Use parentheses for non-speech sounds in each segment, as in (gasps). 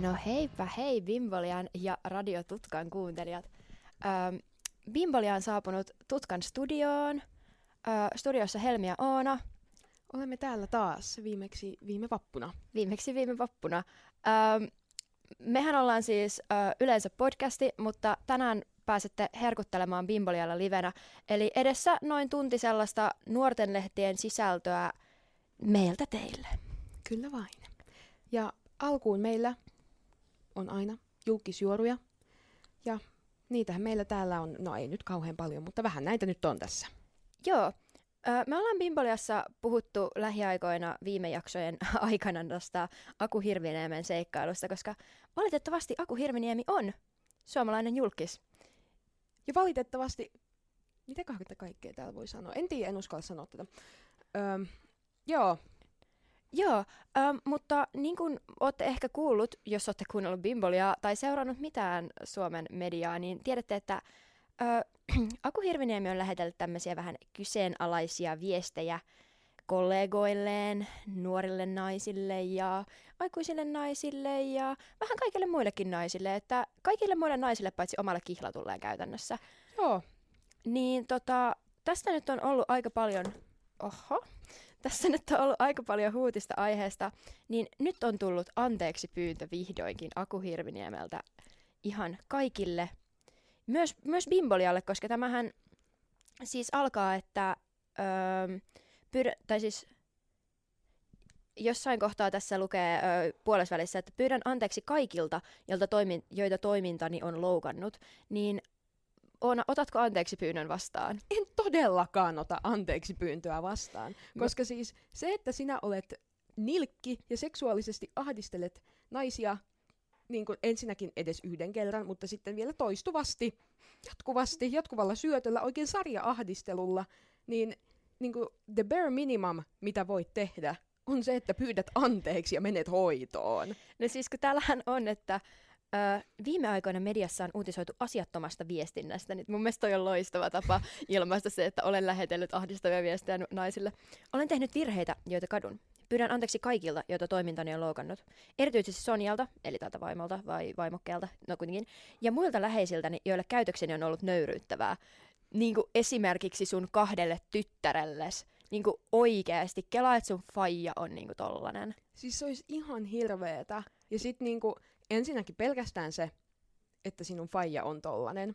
No heipä hei Bimbolian ja Radio Tutkan kuuntelijat. Ähm, Bimbolia on saapunut Tutkan studioon. Äh, studiossa Helmi ja Oona. Olemme täällä taas viimeksi viime vappuna. Viimeksi viime vappuna. Ähm, mehän ollaan siis äh, yleensä podcasti, mutta tänään pääsette herkuttelemaan Bimbolialla livenä. Eli edessä noin tunti sellaista nuorten lehtien sisältöä meiltä teille. Kyllä vain. Ja alkuun meillä on aina julkisjuoruja. Ja niitähän meillä täällä on, no ei nyt kauhean paljon, mutta vähän näitä nyt on tässä. Joo. Me ollaan Bimboliassa puhuttu lähiaikoina viime jaksojen (laughs) aikana tästä Aku Hirviniemen seikkailusta, koska valitettavasti Aku Hirviniemi on suomalainen julkis. Ja valitettavasti, mitä kaikkea täällä voi sanoa? En tiedä, en uskalla sanoa tätä. Öö, joo, Joo, ähm, mutta niin kuin olette ehkä kuullut, jos olette kuunnellut Bimbolia tai seurannut mitään Suomen mediaa, niin tiedätte, että äh, (clears throat) Aku Hirviniemi on lähetellyt tämmöisiä vähän kyseenalaisia viestejä kollegoilleen, nuorille naisille ja aikuisille naisille ja vähän kaikille muillekin naisille, että kaikille muille naisille paitsi omalle kihlatulleen käytännössä. Joo. Niin tota, tästä nyt on ollut aika paljon, oho, tässä (laughs) nyt on ollut aika paljon huutista aiheesta, niin nyt on tullut anteeksi pyyntö vihdoinkin Aku Hirviniemeltä ihan kaikille, myös, myös Bimbolialle, koska tämähän siis alkaa, että öö, pyydä, tai siis jossain kohtaa tässä lukee ö, puolesvälissä, että pyydän anteeksi kaikilta, joilta toimin, joita toimintani on loukannut, niin Oona, otatko anteeksi pyynnön vastaan? (laughs) En todellakaan ota anteeksi pyyntöä vastaan, no. koska siis se, että sinä olet nilkki ja seksuaalisesti ahdistelet naisia niin kuin ensinnäkin edes yhden kerran, mutta sitten vielä toistuvasti, jatkuvasti, jatkuvalla syötöllä, oikein sarja-ahdistelulla, niin, niin kuin the bare minimum, mitä voit tehdä, on se, että pyydät anteeksi ja menet hoitoon. No siis kun täällähän on, että Öö, viime aikoina mediassa on uutisoitu asiattomasta viestinnästä, niin mun mielestä toi on loistava tapa (laughs) ilmaista se, että olen lähetellyt ahdistavia viestejä naisille. Olen tehnyt virheitä, joita kadun. Pyydän anteeksi kaikilta, joita toimintani on loukannut. Erityisesti Sonjalta, eli tältä vaimolta vai vaimokkeelta, no kuitenkin, ja muilta läheisiltäni, joille käytökseni on ollut nöyryyttävää. Niin kuin esimerkiksi sun kahdelle tyttärelles. Niin kuin oikeasti. Kelaa, että sun faija on niin kuin tollanen. Siis se olisi ihan hirveetä. Ja sitten niinku, ensinnäkin pelkästään se, että sinun faija on tollanen.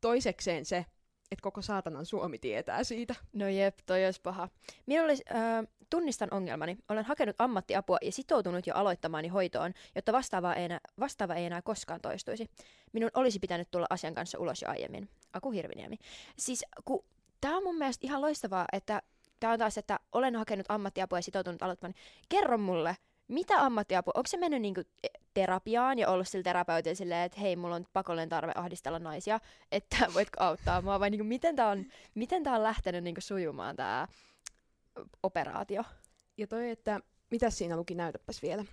Toisekseen se, että koko saatanan Suomi tietää siitä. No jep, toi olisi paha. Minä olisi, äh, tunnistan ongelmani. Olen hakenut ammattiapua ja sitoutunut jo aloittamaani hoitoon, jotta vastaava ei, enää, vastaava ei enää koskaan toistuisi. Minun olisi pitänyt tulla asian kanssa ulos jo aiemmin. Aku Hirviniemi. Siis kun tämä on mun mielestä ihan loistavaa, että tämä on taas, että olen hakenut ammattiapua ja sitoutunut aloittamaan. Kerro mulle, mitä ammattiapua, onko se mennyt niinku terapiaan ja ollut sillä terapeutilla silleen, että hei, mulla on pakollinen tarve ahdistella naisia, että (laughs) voitko auttaa mua, vai niinku, miten tämä on, miten tää on lähtenyt niinku sujumaan tämä operaatio? Ja toi, että mitä siinä luki, näytäpäs vielä.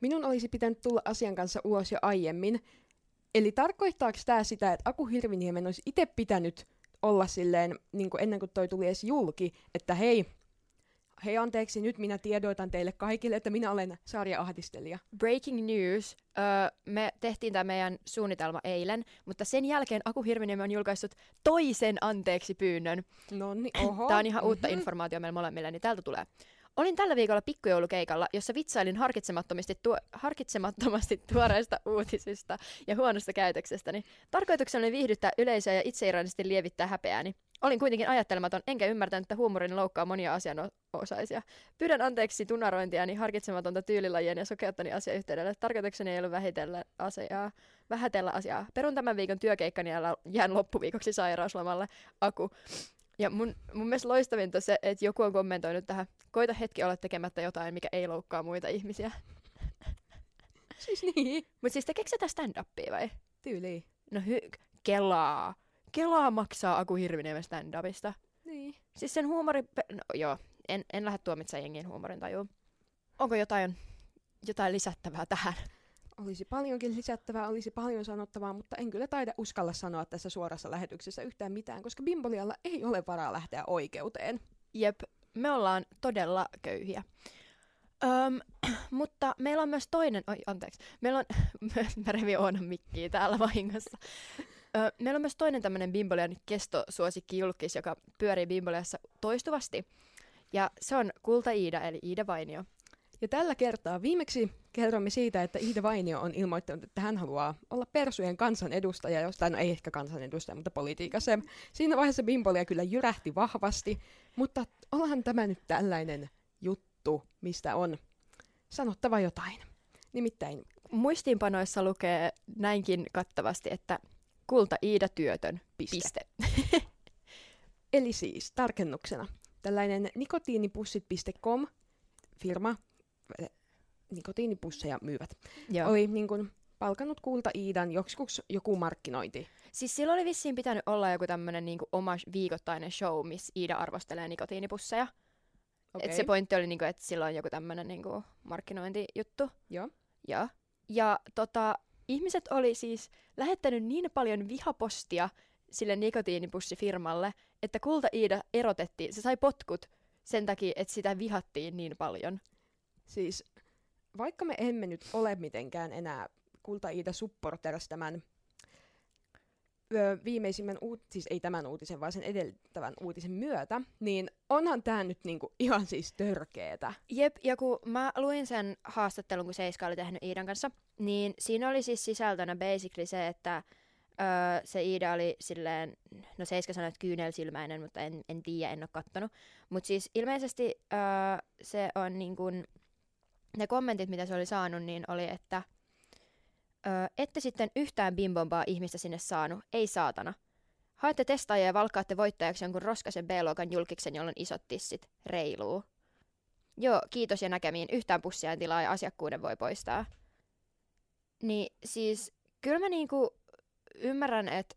Minun olisi pitänyt tulla asian kanssa ulos jo aiemmin. Eli tarkoittaako tämä sitä, että Aku Hirviniemen olisi itse pitänyt olla silleen, niin kuin ennen kuin toi tuli edes julki, että hei, hei anteeksi, nyt minä tiedoitan teille kaikille, että minä olen sarja-ahdistelija. Breaking news. Uh, me tehtiin tämä meidän suunnitelma eilen, mutta sen jälkeen Aku Hirviniemi on julkaissut toisen anteeksi pyynnön. No niin, oho. Tämä on ihan uutta mm-hmm. informaatiota meillä molemmille, niin täältä tulee. Olin tällä viikolla pikkujoulukeikalla, jossa vitsailin harkitsemattomasti, tuo, harkitsemattomasti tuoreista uutisista ja huonosta käytöksestäni. Tarkoituksena oli viihdyttää yleisöä ja itseirallisesti lievittää häpeääni. Olin kuitenkin ajattelematon, enkä ymmärtänyt, että huumorin loukkaa monia asianosaisia. Pyydän anteeksi tunarointiani, harkitsematonta tyylilajien ja sokeuttani asiayhteydelle. Tarkoitukseni ei ollut vähitellä asiaa, vähätellä asiaa. Perun tämän viikon työkeikkani ja jään loppuviikoksi sairauslomalle. Aku. Ja mun, mun mielestä loistavinta se, että joku on kommentoinut tähän, koita hetki olla tekemättä jotain, mikä ei loukkaa muita ihmisiä. (laughs) Siis niin. Mutta siis tekeekö se stand-upia vai? Tyyli. No hy- kelaa. Kelaa maksaa Aku Hirviniemen stand-upista. Niin. Siis sen huumori... No, joo, en, en lähde tuomitsemaan jengin huumorin tajuun. Onko jotain, jotain lisättävää tähän? Olisi paljonkin lisättävää, olisi paljon sanottavaa, mutta en kyllä taida uskalla sanoa tässä suorassa lähetyksessä yhtään mitään, koska Bimbolialla ei ole varaa lähteä oikeuteen. Jep, me ollaan todella köyhiä. Öm, (clears throat) mutta meillä on myös toinen, oi anteeksi, meillä on, (laughs) mä revin Oonan mikkiä täällä vahingossa. Ö, meillä on myös toinen tämmöinen Bimbolian kestosuosikki julkis, joka pyörii Bimboliassa toistuvasti. Ja se on Kulta Iida, eli Iida Vainio. Ja tällä kertaa viimeksi kerromme siitä, että Iida Vainio on ilmoittanut, että hän haluaa olla persujen kansanedustaja, jostain, no ei ehkä kansanedustaja, mutta politiikassa. Siinä vaiheessa Bimbolia kyllä jyrähti vahvasti, mutta ollaan tämä nyt tällainen juttu, mistä on sanottava jotain. Nimittäin Muistiinpanoissa lukee näinkin kattavasti, että Kulta Iida työtön, Piste. piste. (laughs) Eli siis tarkennuksena tällainen nikotiinipussit.com firma, eh, nikotiinipusseja myyvät, Joo. oli niin kuin palkannut Kulta Iidan joksikus joku markkinointi. Siis silloin oli vissiin pitänyt olla joku tämmönen niinku oma viikoittainen show, missä Iida arvostelee nikotiinipusseja. Okei. Et se pointti oli, niinku, että sillä on joku tämmönen niinku markkinointijuttu. Joo. Ja, ja tota, ihmiset oli siis lähettänyt niin paljon vihapostia sille nikotiinipussifirmalle, että Kulta Iida erotettiin. Se sai potkut sen takia, että sitä vihattiin niin paljon. Siis vaikka me emme nyt ole mitenkään enää Kulta Iida supporters tämän viimeisimmän, uut, siis ei tämän uutisen, vaan sen edeltävän uutisen myötä, niin onhan tämä nyt niinku ihan siis törkeetä. Jep, ja kun mä luin sen haastattelun, kun Seiska oli tehnyt Iidan kanssa, niin siinä oli siis sisältönä basically se, että öö, se Iida oli silleen, no Seiska sanoi, että kyynelsilmäinen, mutta en, en tiedä, en ole kattonut. Mutta siis ilmeisesti öö, se on niin kun, ne kommentit, mitä se oli saanut, niin oli, että öö, ette sitten yhtään bimbombaa ihmistä sinne saanut, ei saatana. Haette testaajia ja valkkaatte voittajaksi jonkun roskasen B-luokan julkiksen, jolla on isot tissit. Reiluu. Joo, kiitos ja näkemiin. Yhtään pussia en tilaa ja asiakkuuden voi poistaa. Niin siis, kyllä mä niinku ymmärrän, että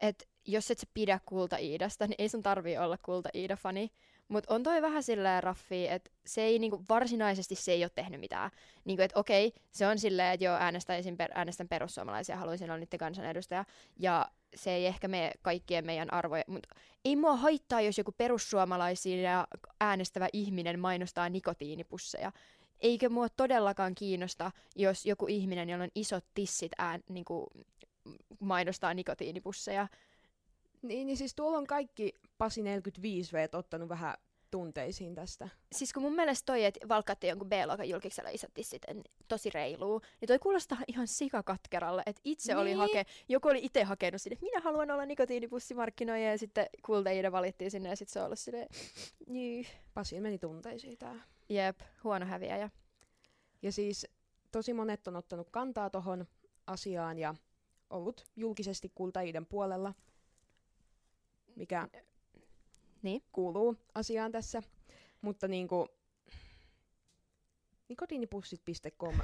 et jos et sä pidä Kulta Iidasta, niin ei sun tarvii olla Kulta Iida-fani. Mutta on toi vähän silleen raffi, että se ei niinku, varsinaisesti se ei ole tehnyt mitään. Niinku, että okei, se on silleen, että joo, äänestäisin per, äänestän perussuomalaisia, haluaisin olla niiden kansanedustaja. Ja se ei ehkä mene kaikkien meidän arvoja, mutta ei mua haittaa, jos joku perussuomalaisia äänestävä ihminen mainostaa nikotiinipusseja. Eikä mua todellakaan kiinnosta, jos joku ihminen, jolla on isot tissit, ään, niin kuin, mainostaa nikotiinipusseja. Niin, niin siis tuolla on kaikki Pasi 45 v ottanut vähän tunteisiin tästä. Siis kun mun mielestä toi, että valkkaatte jonkun B-luokan julkiksella isot tissit, en, tosi reiluu, niin toi kuulostaa ihan sikakatkeralle, että itse niin. oli hake, joku oli itse hakenut sinne, että minä haluan olla nikotiinipussimarkkinoija, ja sitten Kulta Iida valittiin sinne, ja sitten se on ollut silleen, niin, Pasin meni tunteisiin tää. jep, huono häviäjä. Ja siis tosi monet on ottanut kantaa tohon asiaan ja ollut julkisesti Kultaiiden puolella, mikä Niin. kuuluu asiaan tässä. Mutta niinku nikotiinipussit.com,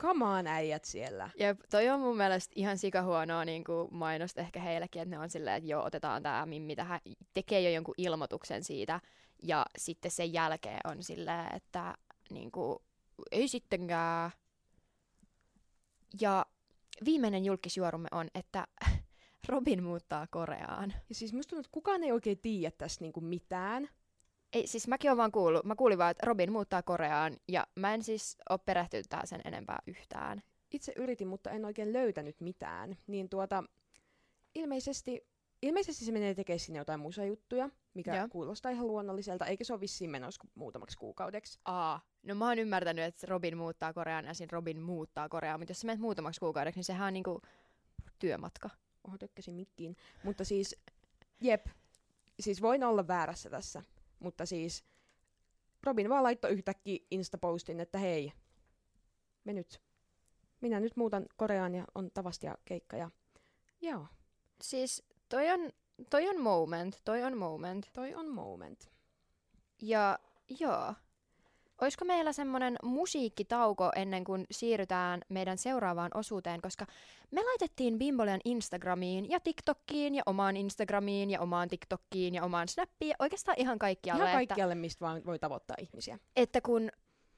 kamaan äijät siellä. Jep, toi on mun mielestä ihan sikahuonoa niin mainosta ehkä heillekin, että ne on silleen, että joo, otetaan tämä mimmi tähän, tekee jo jonkun ilmoituksen siitä, ja sitten sen jälkeen on silleen, että niin kuin, ei sittenkään. Ja viimeinen julkisjuorumme on, että Robin muuttaa Koreaan. Ja siis musta tuntuu, että kukaan ei oikein tiedä tästä niinku mitään. Ei, siis mäkin olen vaan kuullut, mä kuulin vaan, että Robin muuttaa Koreaan, ja mä en siis ole perehtynyt tähän sen enempää yhtään. Itse yritin, mutta en oikein löytänyt mitään. Niin tuota, ilmeisesti, ilmeisesti se menee tekemään sinne jotain musajuttuja, mikä Joo. Kuulostaa ihan luonnolliselta, eikä se ole vissiin menossa muutamaksi kuukaudeksi. Aa, no mä oon ymmärtänyt, että Robin muuttaa Koreaan ja siinä Robin muuttaa Koreaan, mutta jos sä menet muutamaksi kuukaudeksi, niin sehän on niinku työmatka. Oho, tökkäsin mikkiin. Mutta siis, jep, siis voin olla väärässä tässä. Mutta siis, Robin vaan laittoi yhtäkkiä Instapostin, että hei, me nyt, minä nyt muutan Koreaan ja on tavasti ja keikka ja joo, Siis toi on, toi on moment, toi on moment. toi on moment. Ja joo, olisiko meillä semmonen musiikkitauko ennen kuin siirrytään meidän seuraavaan osuuteen, koska me laitettiin Bimbolian Instagramiin ja TikTokkiin ja omaan Instagramiin ja omaan TikTokkiin ja omaan Snappiin ja oikeastaan ihan kaikkialle, Ihan että, kaikkialle, mistä vaan voi tavoittaa ihmisiä. että kun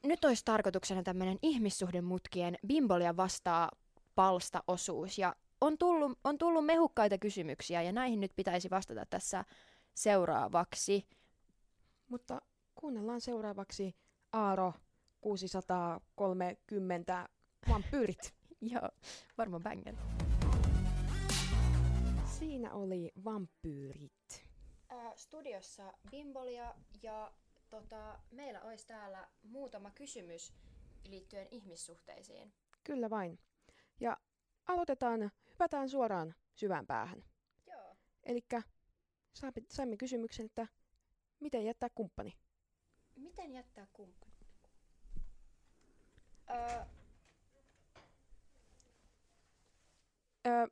nyt olisi tarkoituksena tämmöinen ihmissuhdemutkien Bimbolia vastaa palstaosuus ja on tullut, on tullut mehukkaita kysymyksiä ja näihin nyt pitäisi vastata tässä seuraavaksi. Mutta kuunnellaan seuraavaksi Aaro 630 vampyyrit. (laughs) Joo, varmaan banger. Siinä oli vampyyrit. Äh, studiossa Bimbolia ja tota, meillä olisi täällä muutama kysymys liittyen ihmissuhteisiin. Kyllä vain. Ja aloitetaan, hypätään suoraan syvään päähän. Joo. Eli saimme kysymyksen, että miten jättää kumppani? Miten jättää kumppani? Öö, Öö,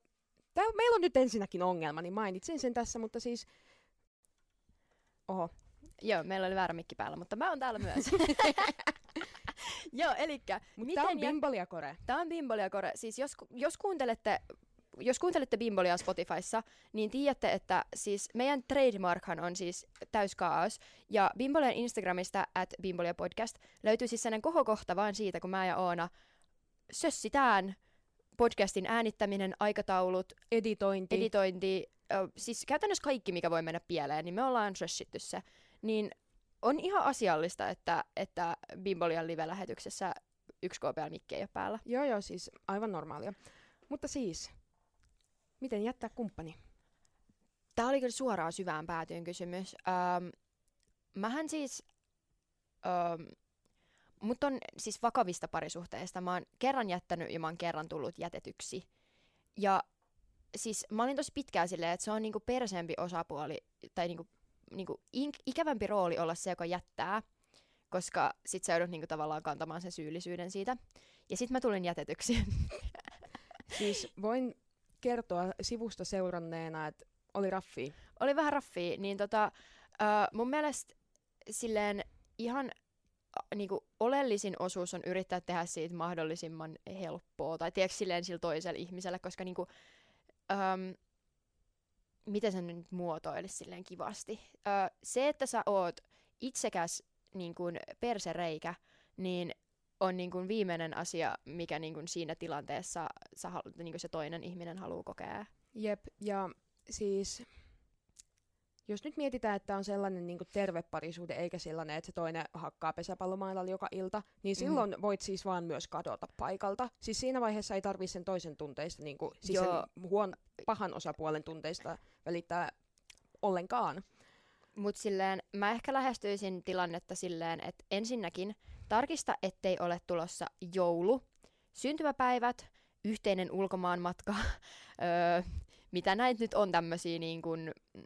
tää, meillä on nyt ensinnäkin ongelma, niin mainitsin sen tässä, mutta siis... Oho. joo, meillä oli väärä mikki päällä, mutta mä oon täällä myös. (laughs) joo, elikkä Mutta miten tää on Bimbolia Kore. Tämä on Bimbolia Kore. Siis jos, jos kuuntelette jos kuuntelette Bimbolia Spotifyssa, niin tiedätte, että siis meidän trademarkhan on siis täyskaos. Ja Bimbolian Instagramista at Bimbolia Podcast löytyy siis sellainen kohokohta vaan siitä, kun mä ja Oona sössitään podcastin äänittäminen, aikataulut, Editointi. editointi, ö, siis käytännössä kaikki, mikä voi mennä pieleen, niin me ollaan sössitty se. Niin on ihan asiallista, että, että Bimbolian live-lähetyksessä yksi KPL-mikki ei ole päällä. joo, joo, siis aivan normaalia. Mutta siis, miten jättää kumppani? Tämä oli kyllä suoraan syvään päätyyn kysymys. Ähm, mähän siis, ähm, mut on siis vakavista parisuhteista. Mä oon kerran jättänyt ja mä oon kerran tullut jätetyksi. Ja siis mä olin tosi pitkään silleen, että se on niinku perseempi osapuoli, tai niinku, niinku in- ikävämpi rooli olla se, joka jättää, koska sit sä joudut niinku tavallaan kantamaan sen syyllisyyden siitä. Ja sit mä tulin jätetyksi. (laughs) Siis voin kertoa sivusta seuranneena, että oli raffi. oli vähän raffia, niin tota, ö, mun mielestä silleen ihan a, niinku, oleellisin osuus on yrittää tehdä siitä mahdollisimman helppoa, tai tiedätkö silleen sillä toiselle ihmiselle, koska niinku, öm, miten sen nyt muotoilisi silleen kivasti. Ö, se, että sä oot itsekäs niin kuin persereikä, niin on niin kuin viimeinen asia, mikä niin kuin siinä tilanteessa sä, halu- niin kuin se toinen ihminen haluaa kokea. Jep, ja siis jos nyt mietitään, että on sellainen niin terve parisuhde, eikä sellainen, että se toinen hakkaa pesäpallomailalla joka ilta, niin silloin mm-hmm. voit siis vaan myös kadota paikalta. Siis siinä vaiheessa ei tarvitse sen toisen tunteista, niin kuin, siis Joo. sen huon, pahan osapuolen tunteista välittää ollenkaan. Mutta silleen, mä ehkä lähestyisin tilannetta silleen, että ensinnäkin tarkista, ettei ole tulossa joulu, syntymäpäivät, yhteinen ulkomaanmatka, (laughs) öö, mitä näitä nyt on tämmöisiä niin kun, mm,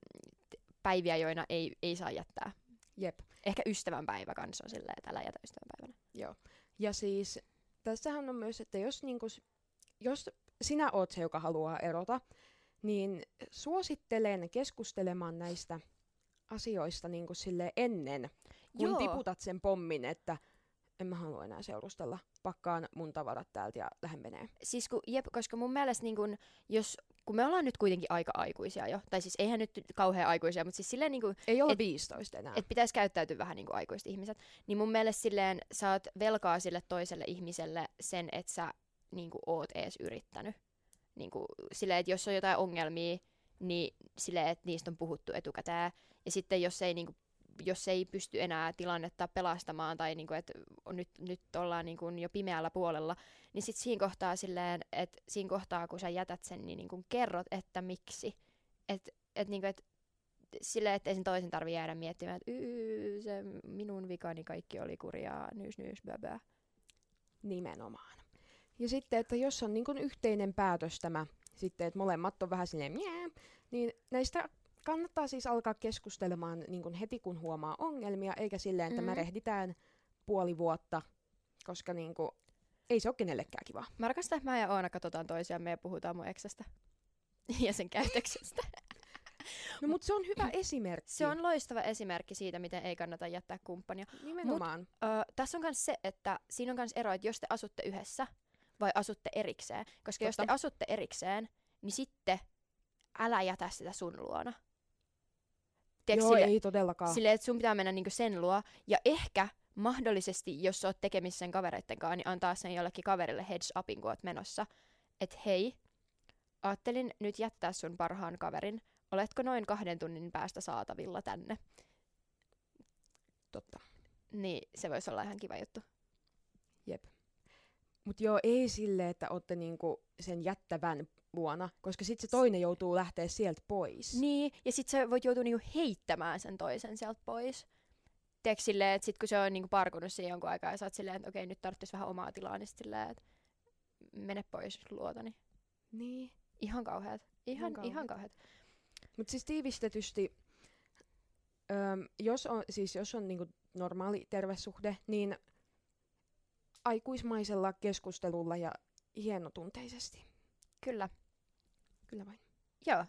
päiviä, joina ei, ei saa jättää. Jep. Ehkä ystävänpäivä kanssa on silleen, että älä jätä ystävänpäivänä. Joo. Ja siis tässähän on myös, että jos, niinku, s- jos sinä oot se, joka haluaa erota, niin suosittelen keskustelemaan näistä asioista niinku sille ennen, kun Joo. tiputat sen pommin, että en mä halua enää seurustella, pakkaan mun tavarat täältä ja lähden menee. Siis kun, jep, koska mun mielestä niin kun, jos, kun me ollaan nyt kuitenkin aika aikuisia jo, tai siis eihän nyt kauhean aikuisia, mutta siis silleen niin kun, Ei ole Et- 15 enää. että pitäisi käyttäytyä vähän niin kuin aikuiset ihmiset, niin mun mielestä silleen sä oot velkaa sille toiselle ihmiselle sen, että sä niin kuin oot ees yrittänyt. Niin kuin, silleen, että jos on jotain ongelmia, niin silleen, että niistä on puhuttu etukäteen. Ja sitten jos ei, niin kuin, jos ei pysty enää tilannetta pelastamaan tai niin kuin, että nyt, nyt ollaan niin jo pimeällä puolella, niin sitten siinä kohtaa silleen, että siinä kohtaa kun sä jätät sen, niin, niin kuin kerrot, että miksi. Että et, niin kuin, et silleen, että sen toisen tarvi jäädä miettimään, että "Yy, se minun vikani kaikki oli kurjaa, nyys nyys bäbä. Nimenomaan. Ja sitten, että jos on niin yhteinen päätös tämä, sitten, että molemmat on vähän silleen niin näistä kannattaa siis alkaa keskustelemaan niin kuin heti, kun huomaa ongelmia, eikä silleen, että Mhm. me rehditään puoli vuotta, koska niin kuin, ei se ole kenellekään kiva. Mä rakastan, että mä ja Oona katsotaan toisiamme ja puhutaan mun eksästä (laughs) ja sen käytöksestä. No mutta se on hyvä (laughs) esimerkki. Se on loistava esimerkki siitä, miten ei kannata jättää kumppania. Nimenomaan. Ö, tässä on myös se, että siinä on myös ero, että jos te asutte yhdessä vai asutte erikseen. Koska jos te Totta. asutte erikseen, niin sitten älä jätä sitä sun luona. Tiedätkö, Joo, sille- ei todellakaan. Silleen, että sun pitää mennä niinku sen luo. Ja ehkä mahdollisesti, jos sä oot tekemissä sen kavereitten kanssa, niin antaa sen jollekin kaverille heads upin, kun oot menossa. Että hei, ajattelin nyt jättää sun parhaan kaverin. Oletko noin kahden tunnin päästä saatavilla tänne? Totta. Niin se voisi olla ihan kiva juttu. Mut joo, ei sille, että olette niinku sen jättävän luona, koska sitten se toinen joutuu lähteä sieltä pois. Niin, ja sit sä voit joutua niinku heittämään sen toisen sieltä pois. Tiedätkö silleen, että sit kun se on niinku parkunut siinä jonkun aikaa ja sä oot silleen, että okei, nyt tarvitsisi vähän omaa tilaa, niin silleen, että mene pois luotani. Niin. Ihan kauheat. Ihan, Ihan ihan kauheat. kauheat. Mutta siis tiivistetysti, öm, jos on, siis jos on niinku normaali tervesuhde, niin aikuismaisella keskustelulla ja hienotunteisesti. Kyllä. Kyllä vain. Joo.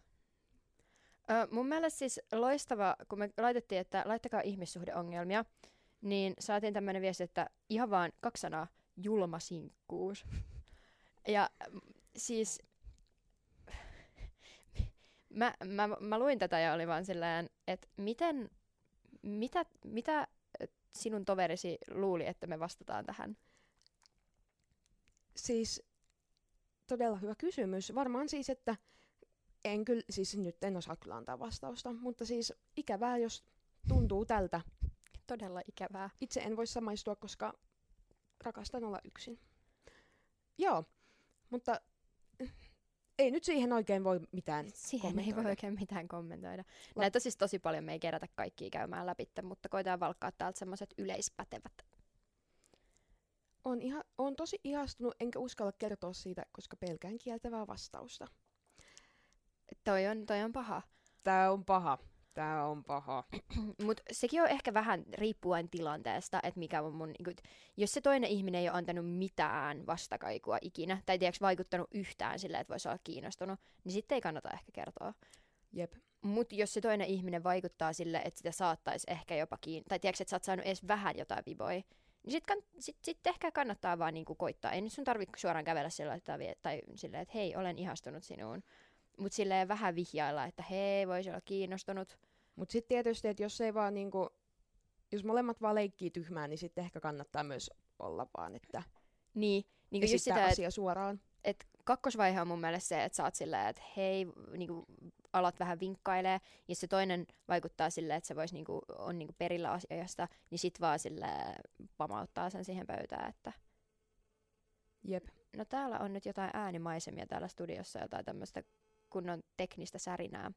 Ö, mun mielestä siis loistava, kun me laitettiin, että laittakaa ihmissuhdeongelmia, niin saatiin tämmöinen viesti, että ihan vaan kaksi sanaa, julma sinkkuus. Ja siis mä, mä, mä luin tätä ja oli vaan silleen, että miten, mitä, mitä sinun toverisi luuli, että me vastataan tähän? Siis todella hyvä kysymys. Varmaan siis, että en kyllä, siis nyt en osaa kyllä antaa vastausta, mutta siis ikävää, jos tuntuu tältä. Todella ikävää. Itse en voi samaistua, koska rakastan olla yksin. Joo, mutta eh, ei nyt siihen oikein voi mitään Siihen ei voi kommentoida. oikein mitään kommentoida. La- Näitä siis tosi paljon me ei kerätä kaikkia käymään läpi, mutta koitetaan valkkaa täältä semmoiset yleispätevät. On, ihan, on tosi ihastunut, enkä uskalla kertoa siitä, koska pelkään kieltävää vastausta. Toi on, toi on paha. Tää on paha. Tää on paha. (clears throat) Mutta sekin on ehkä vähän riippuen tilanteesta, että mikä on mun, niinku, jos se toinen ihminen ei ole antanut mitään vastakaikua ikinä, tai tiedätkö, vaikuttanut yhtään sille, että voisi olla kiinnostunut, niin sitten ei kannata ehkä kertoa. Jep. Mutta jos se toinen ihminen vaikuttaa sille, että sitä saattaisi ehkä jopa kiinnostaa, tai tiedätkö, että sä oot saanut edes vähän jotain viboja, niin sitten sit, sit ehkä kannattaa vaan niinku koittaa. Ei nyt sun tarvitse suoraan kävellä sillä vie- tai silleen, että hei, olen ihastunut sinuun. Mutta silleen vähän vihjailla, että hei, voisi olla kiinnostunut. Mut sitten tietysti, että jos ei vaan niinku, jos molemmat vaan leikkii tyhmää, niin sitten ehkä kannattaa myös olla vaan, että Niin, niin just esittää sitä, asia suoraan. et kakkosvaihe on mun mielestä se, että sä oot silleen, että hei, niinku, alat vähän vinkkailee, ja se toinen vaikuttaa silleen, että se vois niinku, on niinku perillä asiasta, niin sit vaan sille pamauttaa sen siihen pöytään, että Jep. no täällä on nyt jotain äänimaisemia täällä studiossa, jotain tämmöistä kunnon teknistä särinää.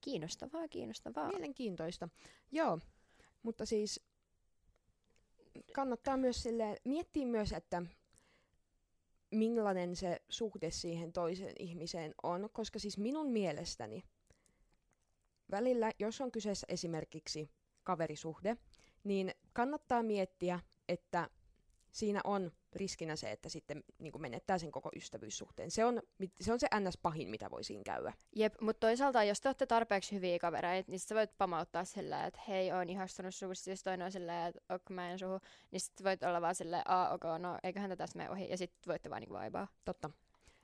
Kiinnostavaa, kiinnostavaa. Mielenkiintoista. Joo, mutta siis kannattaa myös silleen, miettiä myös, että millainen se suhde siihen toiseen ihmiseen on, koska siis minun mielestäni välillä, jos on kyseessä esimerkiksi kaverisuhde, niin kannattaa miettiä, että siinä on riskinä se, että sitten niin kuin menettää sen koko ystävyyssuhteen. Se on, se on se ns. pahin, mitä voi siinä käydä. Jep, mutta toisaalta jos te olette tarpeeksi hyviä kavereita, niin sä voit pamauttaa sillä, että hei, oon ihastunut suhun, sit jos toinen on silleen, että ok, mä en suhu, niin sit voit olla vaan silleen, aa, ok, no eiköhän tätä tästä mene ohi, ja sit voitte vaan niinku vaibaa. Totta.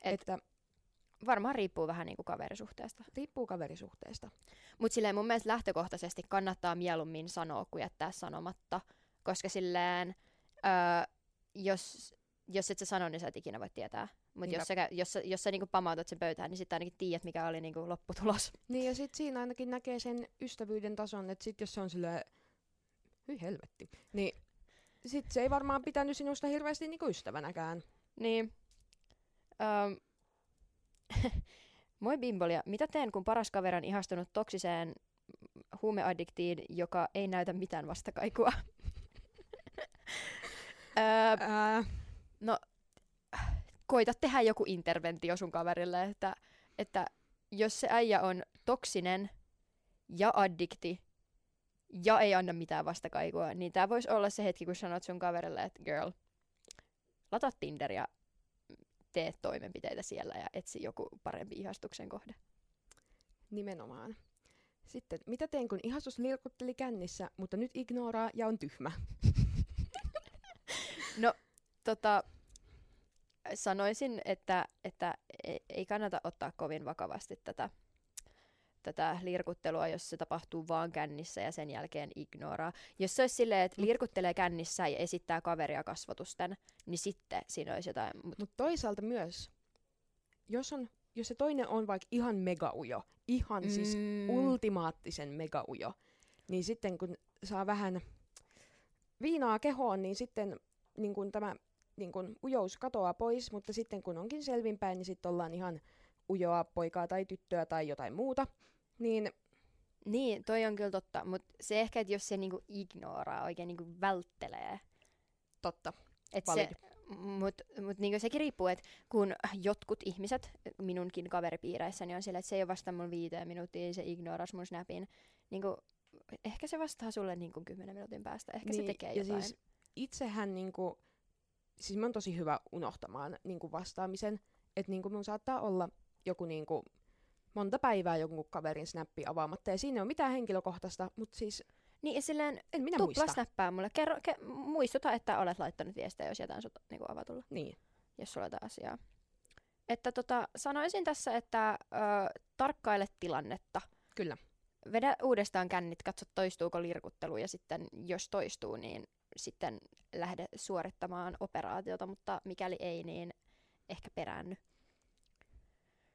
Et- Et, että Varmaan riippuu vähän niinku kaverisuhteesta. riippuu kaverisuhteesta. Mutta silleen mun mielestä lähtökohtaisesti kannattaa mieluummin sanoa kuin jättää sanomatta, koska silleen, öö, jos, jos et sä sano, niin sä et ikinä voi tietää. Mutta jos sä, jos, sä- jos sä niinku pamautat sen pöytään, niin sitten ainakin tiedät, mikä oli niinku lopputulos. (laughs) Niin ja sit siinä ainakin näkee sen ystävyyden tason, että sit jos se on silleen, hyi helvetti, niin sit se ei varmaan pitänyt sinusta hirveästi niinku ystävänäkään. Niin. Um, (laughs) moi Bimbolia. Mitä teen, kun paras kaveri on ihastunut toksiseen huumeaddiktiin, joka ei näytä mitään vastakaikua? Öö, Ää, koita tehdä joku interventio sun kaverille, että, että jos se äijä on toksinen ja addikti ja ei anna mitään vastakaikua, niin tämä voisi olla se hetki, kun sanot sun kaverille, että girl, lataa Tinder ja tee toimenpiteitä siellä ja etsi joku parempi ihastuksen kohde. nimenomaan. Sitten, mitä teen, kun ihastus lirkutteli kännissä, mutta nyt ignoraa ja on tyhmä? (laughs) Tota, sanoisin, että, että ei- ei kannata ottaa kovin vakavasti tätä, tätä lirkuttelua, jos se tapahtuu vaan kännissä ja sen jälkeen ignoraa. Jos se olisi silleen, että Mut- lirkuttelee kännissä ja esittää kaveria kasvotusten, niin sitten siinä olisi jotain. Mut, Mutta toisaalta myös, jos, on, jos se toinen on vaikka ihan megaujo, ihan mm. siis ultimaattisen megaujo, niin sitten kun saa vähän viinaa kehoon, niin sitten niin kun tämä niin kun ujous katoaa pois, mutta sitten kun onkin selvinpäin, niin sitten ollaan ihan ujoa poikaa tai tyttöä tai jotain muuta. Niin Niin, toi on kyllä totta, mutta se ehkä, että jos se niinku ignoraa, oikein niinku välttelee, totta. Et se, mutta mut niinku sekin riippuu, että kun jotkut ihmiset minunkin kaveripiireissäni on sillä, että se ei ole vasta mun viiteen minuuttia, se ignoras mun snapin. Niinku, ehkä se vastaa sulle niinku kymmenen minuutin päästä, ehkä niin, se tekee ja jotain. Siis itsehän niinku, siis mä oon tosi hyvä unohtamaan niinku vastaamisen, että niinku mun saattaa olla joku niinku monta päivää jonkun kaverin snappi avaamatta, ja siinä ei ole mitään henkilökohtaista, mutta siis Niin, ja silleen en minä tupla muista. snappaa mulle. Kerro, ke, muistuta, että olet laittanut viestejä, jos jätän sut niinku avatulla. Niin, jos sulla on jotain asiaa. Että tota, sanoisin tässä, että ö, tarkkaile tilannetta. kyllä. Vedä uudestaan kännit, katso toistuuko lirkuttelu ja sitten jos toistuu, niin sitten lähde suorittamaan operaatiota, mutta mikäli ei, niin ehkä peräänny.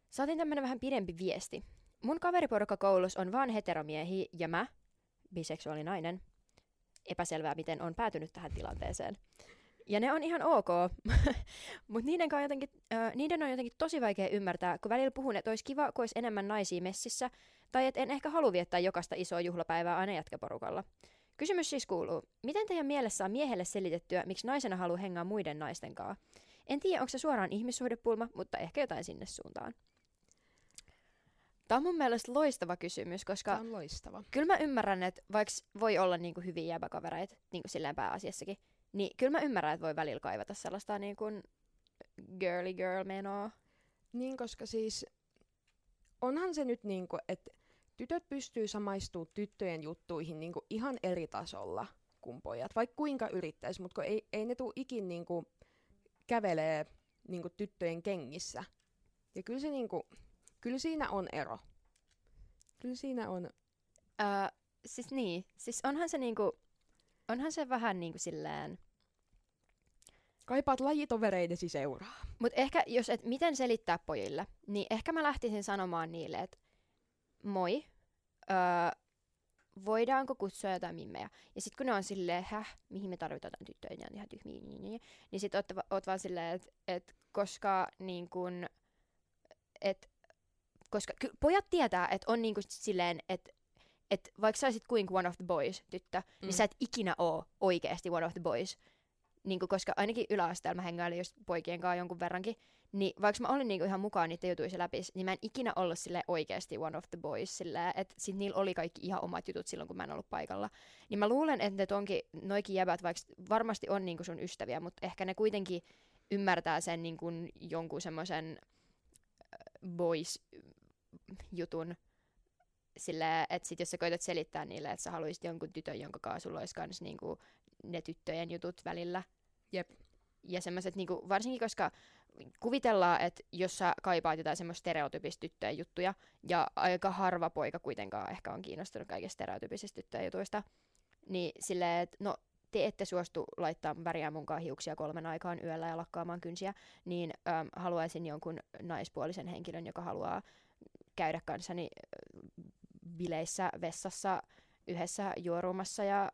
Saatiin tämmönen vähän pidempi viesti. Mun kaveriporukka koulussa on vaan heteromiehiä ja mä, biseksuaalinainen, epäselvää miten on päätynyt tähän tilanteeseen. Ja ne on ihan ok, (laughs) mutta niiden, jotenkin, äh, niiden on jotenkin tosi vaikea ymmärtää, kun välillä puhun, että olisi kiva, kun olisi enemmän naisia messissä, tai että en ehkä halua viettää jokaista isoa juhlapäivää aina jätkäporukalla. Kysymys siis kuuluu, miten teidän mielessä on miehelle selitettyä, miksi naisena haluaa hengaa muiden naisten kanssa? En tiedä, onko se suoraan ihmissuhdepulma, mutta ehkä jotain sinne suuntaan. Tämä on mun mielestä loistava kysymys, koska Tämä on loistava. kyllä mä ymmärrän, että vaikka voi olla niinku hyviä jäbäkavereita, niinku silleen pääasiassakin, niin kyllä mä ymmärrän, että voi välillä kaivata sellaista niinku girly girl menoa. Niin, koska siis onhan se nyt niinku, että tytöt pystyy samaistumaan tyttöjen juttuihin niinku ihan eri tasolla kuin pojat, vaikka kuinka yrittäis, mutta ei, ei ne tuu ikin niinku kävelee niinku tyttöjen kengissä. Ja kyllä se niinku, kyllä siinä on ero. Kyllä siinä on, Öö, siis niin, siis onhan se niinku, onhan se vähän niinku silleen, kaipaat lajitovereidesi seuraa. Mutta ehkä jos, et miten selittää pojille, niin ehkä mä lähtisin sanomaan niille, että moi, öö, voidaanko kutsua jotain mimmejä? Ja sitten kun ne on silleen, häh, mihin me tarvitaan jotain tyttöjä, ne on ihan tyhmiä, niin, niin, niin sitten oot, oot vaan silleen, että et koska niin kun, et, koska ky- pojat tietää, että on niinku silleen, että et vaikka sä olisit kuin one of the boys tyttö, mm. niin Mm. sä et ikinä oo oikeasti one of the boys. Niinku, koska ainakin yläasteella mä hengailin just poikien kanssa jonkun verrankin, niin vaikka mä olin niinku ihan mukaan niitä jutuissa läpi, niin mä en ikinä ollut sille oikeasti one of the boys, että sit niillä oli kaikki ihan omat jutut silloin, kun mä en ollut paikalla. Niin mä luulen, että ne tonkin, noikin jäbät, vaikka varmasti on niinku sun ystäviä, mutta ehkä ne kuitenkin ymmärtää sen niinku jonkun semmoisen boys-jutun, sillä että sit jos sä koetat selittää niille, että sä haluaisit jonkun tytön, jonka kanssa sulla olisi kans niinku ne tyttöjen jutut välillä. Jep. Ja semmoiset, niinku, varsinkin koska kuvitellaan, että jos sä kaipaat jotain semmoista stereotypista tyttöjen juttuja, ja aika harva poika kuitenkaan ehkä on kiinnostunut kaikista stereotypisistä tyttöjen jutuista, niin silleen, että no te ette suostu laittaa väriä munkaan hiuksia kolmen aikaan yöllä ja lakkaamaan kynsiä, niin äm, haluaisin jonkun naispuolisen henkilön, joka haluaa käydä kanssani ö, bileissä vessassa yhdessä juorumassa ja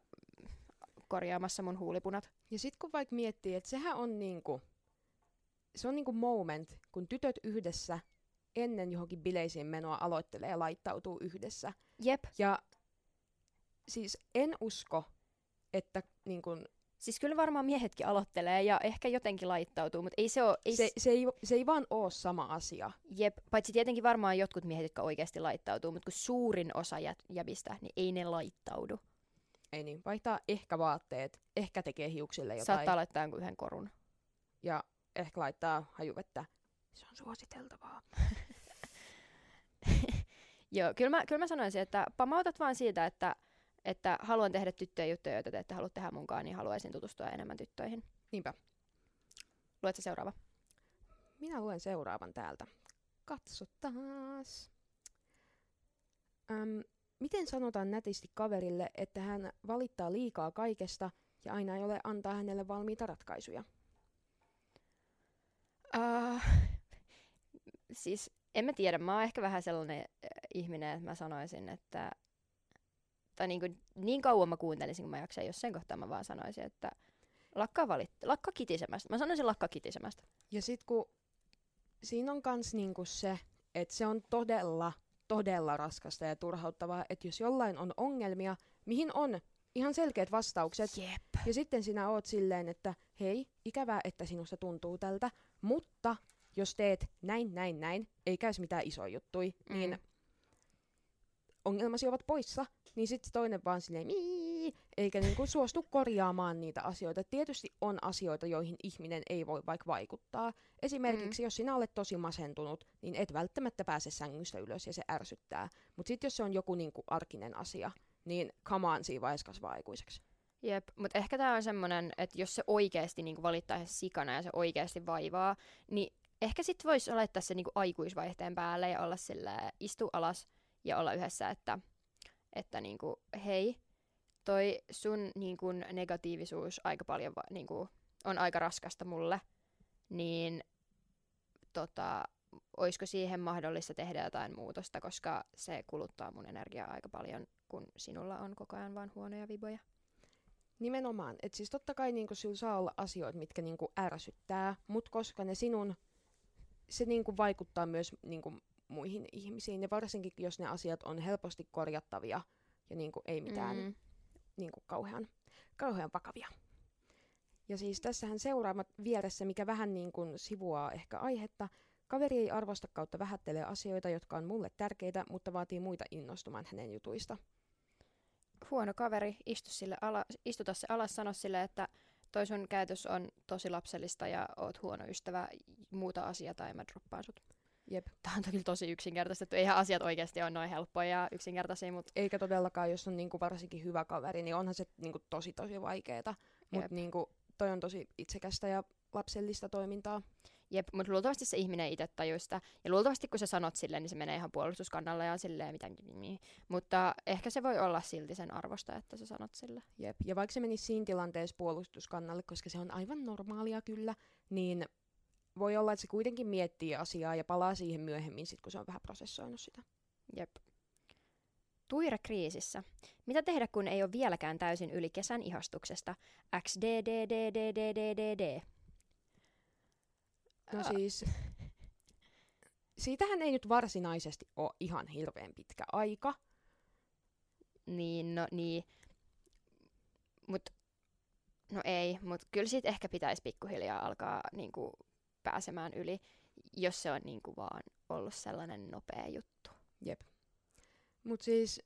korjaamassa mun huulipunat. Ja sit kun vaikka miettii, että sehän on niinku, se on niinku moment, kun tytöt yhdessä ennen johonkin bileisiin menoa aloittelee ja laittautuu yhdessä. Jep. Ja siis en usko, että niin kun, Siis kyllä varmaan miehetkin aloittelee ja ehkä jotenkin laittautuu, mutta ei se ole... Ei se, se, ei, se ei vaan ole sama asia. Jep, paitsi tietenkin varmaan jotkut miehet, jotka oikeasti laittautuu, mutta kun suurin osa jät- jäbistä, niin ei ne laittaudu. Ei niin, vaihtaa ehkä vaatteet, ehkä tekee hiuksille jotain Saattaa laittaa jonkun yhden korun. ja ehkä laittaa hajuvettä. Se on suositeltavaa. (laughs) Joo, kyllä mä, kyllä mä sanoisin, että pamautat vaan siitä, että, että haluan tehdä tyttöjen juttuja, joita te ette halua tehdä munkaan, niin haluaisin tutustua enemmän tyttöihin. Niinpä. Luetko seuraava? Minä luen seuraavan täältä. Katso taas. Öm, miten sanotaan nätisti kaverille, että hän valittaa liikaa kaikesta ja aina ei ole antaa hänelle valmiita ratkaisuja? Uh, siis en mä tiedä, mä oon ehkä vähän sellainen äh, ihminen, että mä sanoisin, että tai niin, kuin, niin kauan mä kuuntelisin, kun mä jaksan, jossain kohtaa mä vaan sanoisin, että lakkaa, valit, lakkaa kitisemästä. Mä sanoisin lakkaa kitisemästä. Ja sit kun siinä on kans niinku se, että se on todella, todella raskasta ja turhauttavaa, että jos jollain on ongelmia, mihin on ihan selkeät vastaukset, Jep. ja sitten sinä oot silleen, että hei, ikävää, että sinusta tuntuu tältä, mutta jos teet näin, näin, näin, ei käys mitään isoja juttui, Mm. niin ongelmasi ovat poissa, niin sitten toinen vaan silleen mii, eikä niinku suostu korjaamaan niitä asioita. Tietysti on asioita, joihin ihminen ei voi vaikka vaikuttaa. Esimerkiksi mm. jos sinä olet tosi masentunut, niin et välttämättä pääse sängystä ylös ja se ärsyttää. Mutta sitten jos se on joku niinku arkinen asia, niin come on, siinä vaiheessa kasvaa aikuiseksi. Jep, mutta ehkä tämä on semmoinen, että jos se oikeasti niinku valittaa ihan sikana ja se oikeasti vaivaa, niin ehkä sit voisi laittaa se niinku aikuisvaihteen päälle ja olla sillä istu alas ja olla yhdessä, että, että niinku, hei, toi sun niinku, negatiivisuus aika paljon va, niinku, on aika raskasta mulle, niin tota, olisiko siihen mahdollista tehdä jotain muutosta, koska se kuluttaa mun energiaa aika paljon, kun sinulla on koko ajan vaan huonoja viboja. Nimenomaan. Et siis totta kai niinku sillä saa olla asioita, mitkä niinku ärsyttää, mutta koska ne sinun, se niinku vaikuttaa myös niinku muihin ihmisiin, ja varsinkin jos ne asiat on helposti korjattavia ja niinku ei mitään Mm. niinku kauhean, kauhean vakavia. Ja siis tässähän seuraamat vieressä, mikä vähän niin kuin sivuaa ehkä aihetta, kaveri ei arvosta kautta vähättelee asioita, jotka on mulle tärkeitä, mutta vaatii muita innostumaan hänen jutuista. huono kaveri, istu sille ala, istuta se alas, sano sille, että toi sun käytös on tosi lapsellista ja oot huono ystävä, muuta asiaa tai mä droppaan sut. Jep. Tämä on toki tosi yksinkertaistettu. Eihän asiat oikeasti ole noin helppoja ja yksinkertaisia, mutta Eikä todellakaan, jos on niinku varsinkin hyvä kaveri, niin onhan se niinku tosi tosi vaikeeta. Mutta niinku, toi on tosi itsekästä ja lapsellista toimintaa. Jep, mutta luultavasti se ihminen itse tajuu sitä. Ja luultavasti kun sä sanot silleen, niin se menee ihan puolustuskannalle ja silleen mitään. Mutta ehkä se voi olla silti sen arvosta, että sä sanot sille. Jep. Ja vaikka se menisi siinä tilanteessa puolustuskannalle, koska se on aivan normaalia kyllä, niin voi olla, että se kuitenkin miettii asiaa ja palaa siihen myöhemmin, sit, kun se on vähän prosessoinut sitä. Jep. Tuire kriisissä. Mitä tehdä, kun ei ole vieläkään täysin yli kesän ihastuksesta? XDDDDDDD. No siis, (laughs) siitähän ei nyt varsinaisesti ole ihan hirveän pitkä aika. Niin, no niin. Mut, no ei, mut kyllä siitä ehkä pitäisi pikkuhiljaa alkaa niinku, pääsemään yli, jos se on niinku, vaan ollut sellainen nopea juttu. Mutta siis,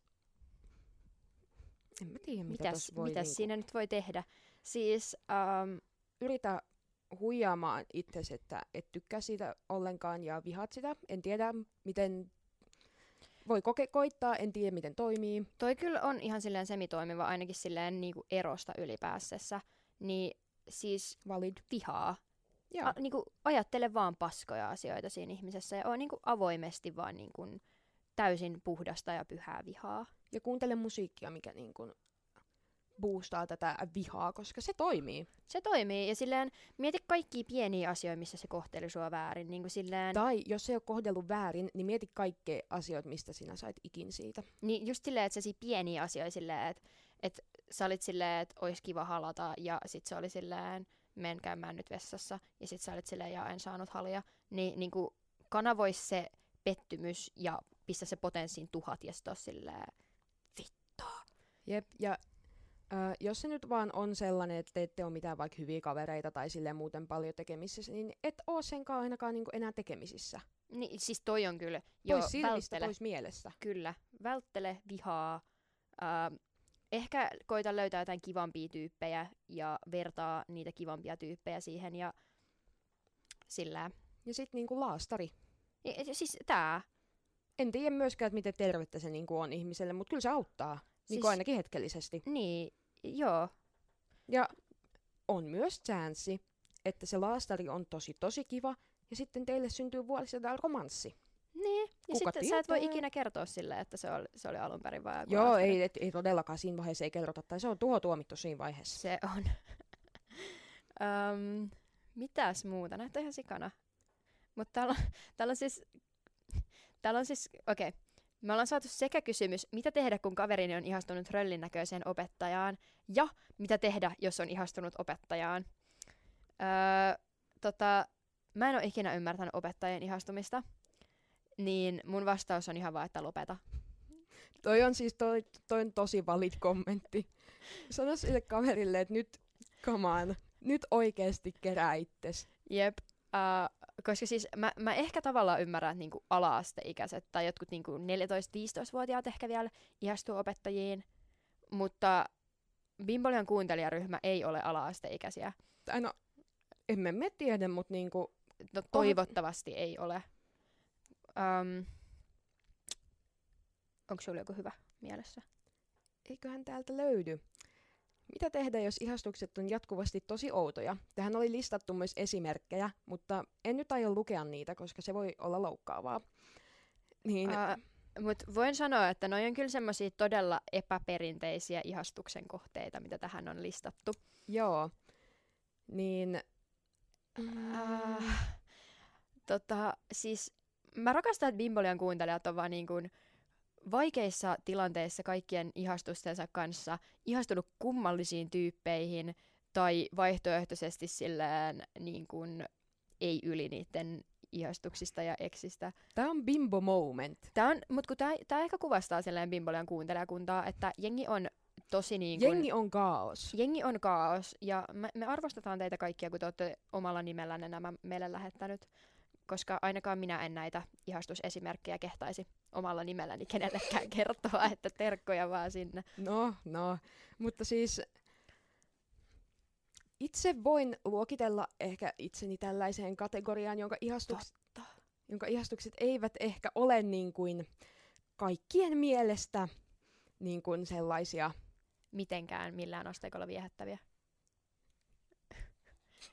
en mä tiedä, mitä Mitäs, voi mitäs niinku, siinä nyt voi tehdä? Siis, um, yritä huijaamaan itsesi, että et tykkää siitä ollenkaan ja vihaat sitä. En tiedä, miten voi koke- koittaa, en tiedä, miten toimii. toi kyllä on ihan silleen semitoimiva, ainakin silleen niinku erosta ylipäässessä. Niin siis Valid. vihaa. Joo. A, niinku, ajattele vaan paskoja asioita siinä ihmisessä ja on niinku avoimesti vaan niinku, täysin puhdasta ja pyhää vihaa. Ja kuuntele musiikkia, mikä niin kuin boostaa tätä vihaa, koska se toimii. Se toimii ja silleen mieti kaikkia pieniä asioita, missä se kohteli sua väärin. Niin kuin silleen, Tai jos se ei ole kohdellut väärin, niin mieti kaikkea asioita, mistä sinä sait ikin siitä. niin just silleen, että se pieniä asioita silleen, että, että sä olit silleen, että olisi kiva halata ja sit se oli silleen, men käymään nyt vessassa ja sit sä olit silleen, ja en saanut halia. Niin, niin kuin kanavois se pettymys ja pistä se potenssiin tuhat ja sit on silleen, Jep, ja ö, jos se nyt vaan on sellainen, että te ette ole mitään vaikka hyviä kavereita tai silleen muuten paljon tekemisissä, niin et oo senkaan ainakaan niinku enää tekemisissä. niin siis toi on kyllä, Pois silmistä, välttele. pois mielestä. Kyllä, välttele vihaa. Ää, ehkä koita löytää jotain kivampia tyyppejä ja vertaa niitä kivampia tyyppejä siihen ja sillä. Ja sitten niinku laastari. Ja, ja siis tää. En tiedä myöskään, että miten tervettä se niinku on ihmiselle, mutta kyllä se auttaa. Niinku Siis- ainakin hetkellisesti. Niin, joo. Ja on myös chanssi, että se laastari on tosi tosi kiva, ja sitten teille syntyy vuosisadan romanssi. Niin. Ja Kuka sitten sä et voi tietää? ikinä kertoa sille, että se oli, se oli alun perin vaan joku Joo, ei, et, ei todellakaan siinä vaiheessa ei kerrota, tai se on tuho tuomittu siinä vaiheessa. Se on. (laughs) um, mitäs muuta? Näyttää ihan sikana. Mutta täällä, on- täällä on siis, täällä on siis, okei. Okay. Me ollaan saatu sekä kysymys, mitä tehdä, kun kaverini on ihastunut röllin näköiseen opettajaan, ja mitä tehdä, jos on ihastunut opettajaan. Öö, tota, mä en ole ikinä ymmärtänyt opettajien ihastumista, niin mun vastaus on ihan vaan, että lopeta. Toi on siis toi, toi on tosi valid kommentti. Sano sille kaverille, että nyt, come on, nyt oikeasti kerää itses. Jep. Uh, koska siis mä, mä ehkä tavallaan ymmärrän, että niinku ala-asteikäiset tai jotkut niinku 14-15-vuotiaat ehkä vielä ihastuu opettajiin, mutta Bimbolian kuuntelijaryhmä ei ole ala-asteikäisiä. Tai no, emme me tiedä, mutta niinku... No, toivottavasti ei ole. Um, onko sulla joku hyvä mielessä? Eiköhän täältä löydy. Mitä tehdä, jos ihastukset on jatkuvasti tosi outoja? Tähän oli listattu myös esimerkkejä, mutta en nyt aio lukea niitä, koska se voi olla loukkaavaa. Niin, Uh, Mutta voin sanoa, että noi on kyllä semmoisia todella epäperinteisiä ihastuksen kohteita, mitä tähän on listattu. joo. Niin... Uh, tota, siis mä rakastan, että Bimbolian kuuntelijat on vaan niin kuin vaikeissa tilanteissa kaikkien ihastustensa kanssa ihastunut kummallisiin tyyppeihin tai vaihtoehtoisesti silleen niin kuin ei yli niiden ihastuksista ja eksistä. Tää on bimbo moment. Tää on, mut kun tää, tää ehkä kuvastaa silleen Bimbolian kuuntelijakuntaa, että jengi on tosi niin kuin, Jengi on kaos. jengi on kaos ja me, me arvostetaan teitä kaikkia, kun te olette omalla nimellänne nämä meille lähettänyt, koska ainakaan minä en näitä ihastusesimerkkejä kehtaisi omalla nimelläni kenellekään (laughs) kertoa, että terkkoja vaan sinne. No, no. Mutta siis itse voin luokitella ehkä itseni tällaiseen kategoriaan, jonka, ihastuks, Totta. jonka ihastukset eivät ehkä ole niin kuin kaikkien mielestä niin kuin sellaisia. Mitenkään millään asteikolla viehättäviä.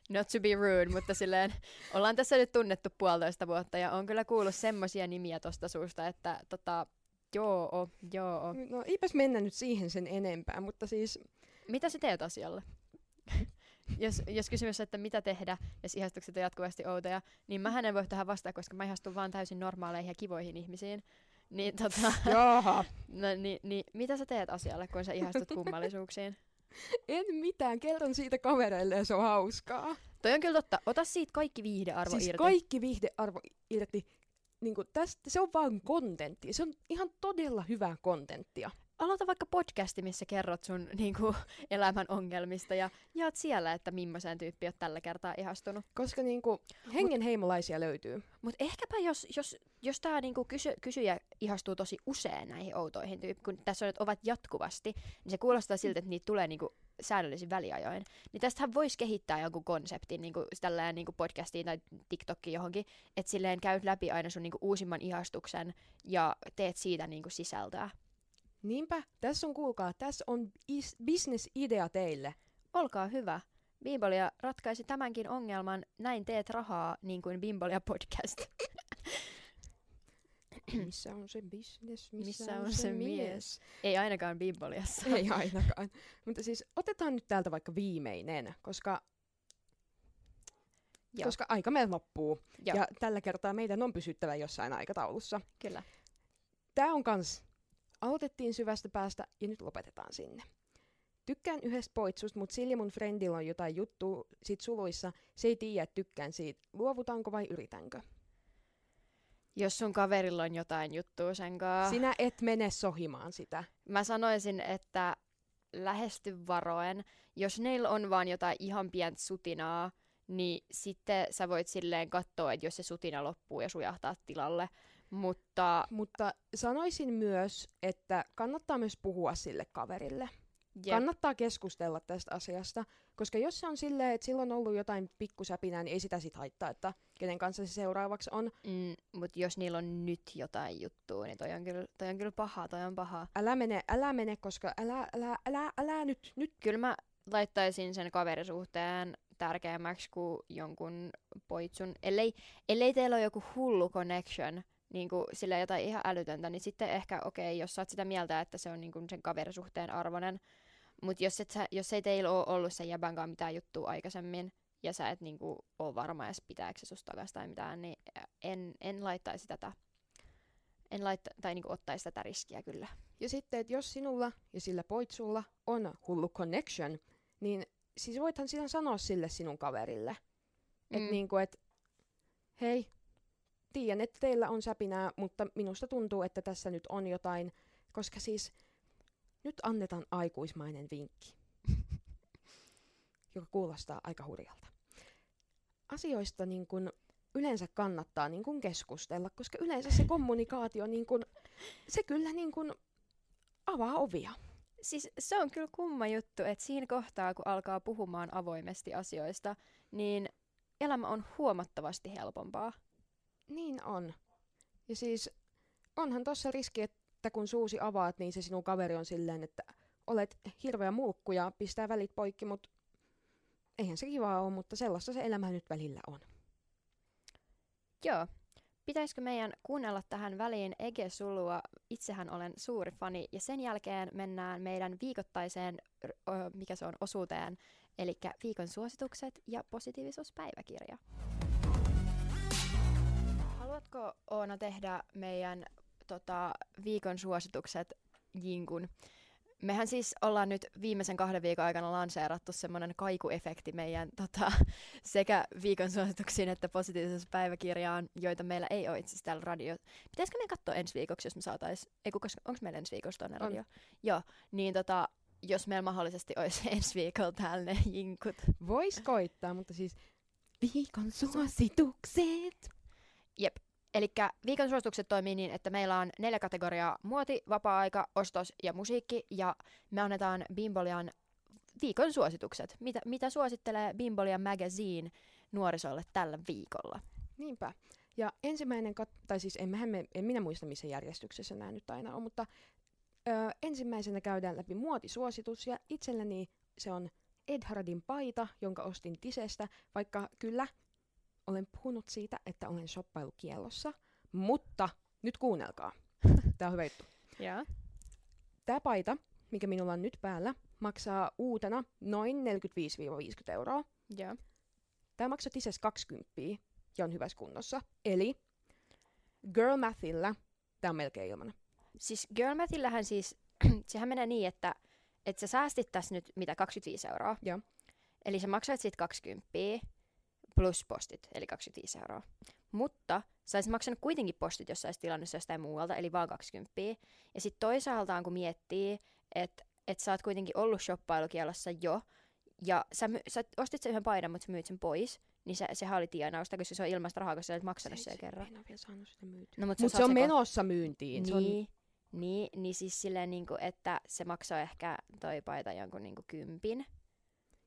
Not to be rude, mutta silleen ollaan tässä nyt tunnettu puolitoista vuotta ja on kyllä kuullut semmosia nimiä tosta suusta, että tota, joo, joo. No eipäs mennä nyt siihen sen enempää, mutta siis Mitä sä teet asialle? (laughs) jos, jos kysymys on, että mitä tehdä, jos ihastukset on jatkuvasti outoja, niin mä en voi tähän vastata, koska mä ihastun vaan täysin normaaleihin ja kivoihin ihmisiin. Niin, tota, jaha, (laughs) no, niin, niin, mitä sä teet asialle, kun sä ihastut kummallisuuksiin? En mitään, kerron siitä kavereille ja se on hauskaa. Toi on kyllä totta. Ota siitä kaikki viihdearvo siis irti. kaikki viihdearvo irti. Niin tästä, se on vaan kontentti. Se on ihan todella hyvää kontenttia. Aloita vaikka podcasti, missä kerrot sun (laughs) niin kuin, elämän ongelmista ja jaat siellä, että millaiseen tyyppi oot tällä kertaa ihastunut. Koska niinku, hengenheimolaisia löytyy. Mutta ehkäpä jos, jos, jos tämä niinku kysy, kysyjä ihastuu tosi usein näihin outoihin tyyppiin, kun tässä on, että ovat jatkuvasti, niin se kuulostaa siltä, että niitä tulee niinku säännöllisin väliajoin. Niin tästähän voisi kehittää jonkun konseptin niinku, tällainen niinku podcastiin tai TikTokkiin johonkin, että silleen käyt läpi aina sun niinku uusimman ihastuksen ja teet siitä niinku sisältöä. Niinpä, tässä on kuulkaa, tässä on is- business-idea teille. Olkaa hyvä. Bimbolia ratkaisi tämänkin ongelman. Näin teet rahaa, niin kuin Bimbolia podcast. (coughs) Missä on se business, Missä on se mies? Ei ainakaan Bimboliassa. Ei ainakaan. Mutta siis otetaan nyt täältä vaikka viimeinen, koska, Joo. koska aika meillä loppuu. Joo, Ja tällä kertaa meidän on pysyttävä jossain aikataulussa. kyllä. Tää on kans, aloitettiin syvästä päästä ja nyt lopetetaan sinne. Tykkään yhdestä poitsusta, mutta Silja mun friendillä on jotain juttua sit suluissa. Se ei tiedä, että tykkään siitä. Luovutaanko vai yritänkö? Jos sun kaverilla on jotain juttua sen kanssa, Sinä et mene sohimaan sitä. mä sanoisin, että lähesty varoen. Jos neillä on vaan jotain ihan pientä sutinaa, niin sitten sä voit silleen katsoa, että jos se sutina loppuu ja sujahtaa tilalle. Mutta Mutta sanoisin myös, että kannattaa myös puhua sille kaverille. jep, Kannattaa keskustella tästä asiasta, koska jos se on silleen, että sillä on ollut jotain pikkusäpinää, niin ei sitä sit haittaa, että kenen kanssa se seuraavaksi on. mm, mut jos niillä on nyt jotain juttua, niin toi on kyllä, toi on kyllä paha, toi on paha. Älä mene, älä mene, koska älä, älä, älä, älä nyt, nyt. Kyllä mä laittaisin sen kaverisuhteen tärkeämmäksi kuin jonkun poitsun. Ellei, ellei teillä ole joku hullu connection, niin kuin sillä jotain ihan älytöntä, niin sitten ehkä okei, okay, jos sä oot sitä mieltä, että se on niin kuin sen kaverisuhteen arvoinen. Mutta jos, et sä, jos ei teillä ole ollut sen jäbänkaan mitään juttua aikaisemmin, ja sä et niin kuin, ole varma edes pitääkö se susta tai mitään, niin en, en laittaisi tätä. en laittaa, tai niinku ottaisi tätä riskiä kyllä. Ja sitten, että jos sinulla ja sillä poitsulla on hullu connection, niin siis voithan sinä sanoa sille sinun kaverille. Että Mm. niinku, et, hei, tiedän, että teillä on säpinää, mutta minusta tuntuu, että tässä nyt on jotain, koska siis nyt annetaan aikuismainen vinkki, joka kuulostaa aika hurjalta. Asioista niin kun yleensä kannattaa niin kun keskustella, koska yleensä se kommunikaatio, niin kun, se kyllä niin kun avaa ovia. Siis se on kyllä kumma juttu, että siinä kohtaa, kun alkaa puhumaan avoimesti asioista, niin elämä on huomattavasti helpompaa. Niin on. Ja siis onhan tossa riski, että kun suusi avaat, niin se sinun kaveri on silleen, että olet hirveä mulkku ja pistää välit poikki, mutta eihän se kivaa ole, mutta sellaista se elämä nyt välillä on. Joo. Pitäisikö meidän kuunnella tähän väliin Ege Sulua? Itsehän olen suuri fani. Ja sen jälkeen mennään meidän viikoittaiseen, mikä se on, osuuteen, eli viikon suositukset ja positiivisuuspäiväkirja. Haluatko Oona tehdä meidän tota, viikon suositukset jinkun? Mehän siis ollaan nyt viimeisen kahden viikon aikana lanseerattu semmoinen kaikuefekti meidän tota, (laughs) sekä viikon suosituksiin että positiivisuuspäiväkirjaan, joita meillä ei ole itse asiassa täällä radio. Pitäisikö meidän katsoa ensi viikoksi, jos me saatais, ei kun, onko meillä ensi viikossa tuonne On. radio? Joo, niin tota, jos meillä mahdollisesti olisi (laughs) ensi viikolla täällä ne jinkut. Vois koittaa, mutta siis viikon suositukset. Eli viikon suositukset toimii niin, että meillä on neljä kategoriaa muoti, vapaa-aika, ostos ja musiikki, ja me annetaan Bimbolian viikon suositukset. Mitä, mitä suosittelee Bimbolian Magazine nuorisolle tällä viikolla? Niinpä. Ja ensimmäinen, kat- tai siis emmehän me, en minä muista missä järjestyksessä nämä nyt aina on, mutta ö, ensimmäisenä käydään läpi muotisuositus ja itselleni se on Edhardin paita, jonka ostin Tisestä, vaikka kyllä olen puhunut siitä, että olen shoppailukiellossa, mutta nyt kuunnelkaa. Tämä on hyvä juttu. Joo. Tämä paita, mikä minulla on nyt päällä, maksaa uutena noin 45-50 euroa. Joo. Tämä maksaa Tises 20 ja on hyvässä kunnossa. Eli Girl Mathilla tämä on melkein ilman. Siis Girlmathillähän siis, (clears throat) sehän menee niin, että, että sä säästit tässä nyt mitä 25 euroa. Joo. Eli sä maksat sit 20 plus postit, eli 25 euroa. Mutta sä olisit maksanut kuitenkin postit, jos sä olisit tilannut jostain muualta, eli vaan 20. Ja sitten toisaaltaan kun miettii, että et sä oot kuitenkin ollut shoppailukielossa jo, ja sä, my, sä ostit sen yhden paidan, mutta sä myyt sen pois, niin se, sehän oli tienausta, koska se on ilmasta rahaa, koska sä olet maksanut sen kerran. En ole vielä saanut sitä myytyä. No, mutta Mutta se on menossa myyntiin. Se on, niin, niin, niin siis silleen, niinku, että se maksaa ehkä toi paita jonkun niinku kympin.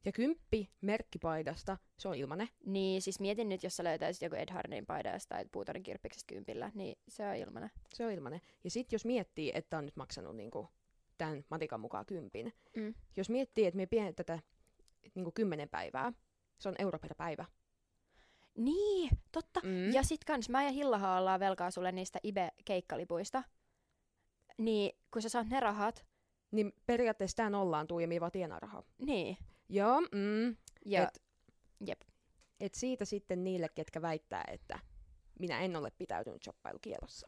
Ja kymppi merkkipaidasta, se on ilmanen. Niin siis mietin nyt, jos sä löytäisit joku Ed Hardin paidan tai Puutorin kirppiksestä kympillä, niin se on ilmanen. Se on ilmanen. Ja sitten jos miettii, että on nyt maksanut niinku tämän matikan mukaan kympin. Mm. Jos miettii, että me pienet tätä niinku kymmenen päivää, se on euro per päivä. Niin, totta. Mm. Ja sit kans mä ja Hillaha ollaan velkaa sulle niistä Ibe-keikkalipuista. Niin, kun sä saat ne rahat, Niin periaatteessa tuu ja me vaan tienaa rahaa. niin. Joo, mm, Ja, Et- jep. et siitä sitten niille, ketkä väittää, että minä en ole pitäytynyt shoppailukielossa.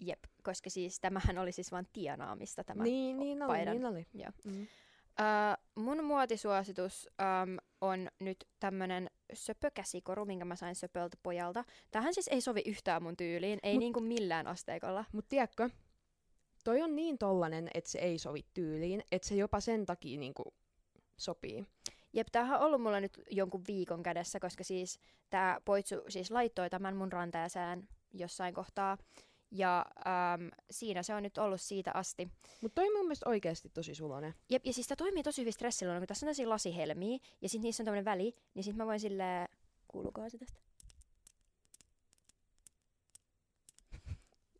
Jep, koska siis tämähän oli siis vain tienaamista tämä. Niin, niin oli, paidan. niin oli. Joo. Mm. Uh, mun muotisuositus um, on nyt tämmönen söpökäsikoru, minkä mä sain söpöltä pojalta. Tähän siis ei sovi yhtään mun tyyliin, ei Mut- niinku millään asteikolla. Mut tiedätkö, toi on niin tollanen, että se ei sovi tyyliin, että se jopa sen takia niinku sopii. Jep, tämähän on ollut mulla nyt jonkun viikon kädessä, koska siis tää poitsu siis laittoi tämän mun ranteeseen jossain kohtaa. Ja um, siinä se on nyt ollut siitä asti. Mutta toi mun mielestä oikeasti tosi sulonen. Jep, ja siis tää toimii tosi hyvin stressiluona, kun tässä on tämmöisiä lasihelmiä, ja sitten niissä on tämmöinen väli, niin sitten mä voin silleen... Kuuluukohan se tästä?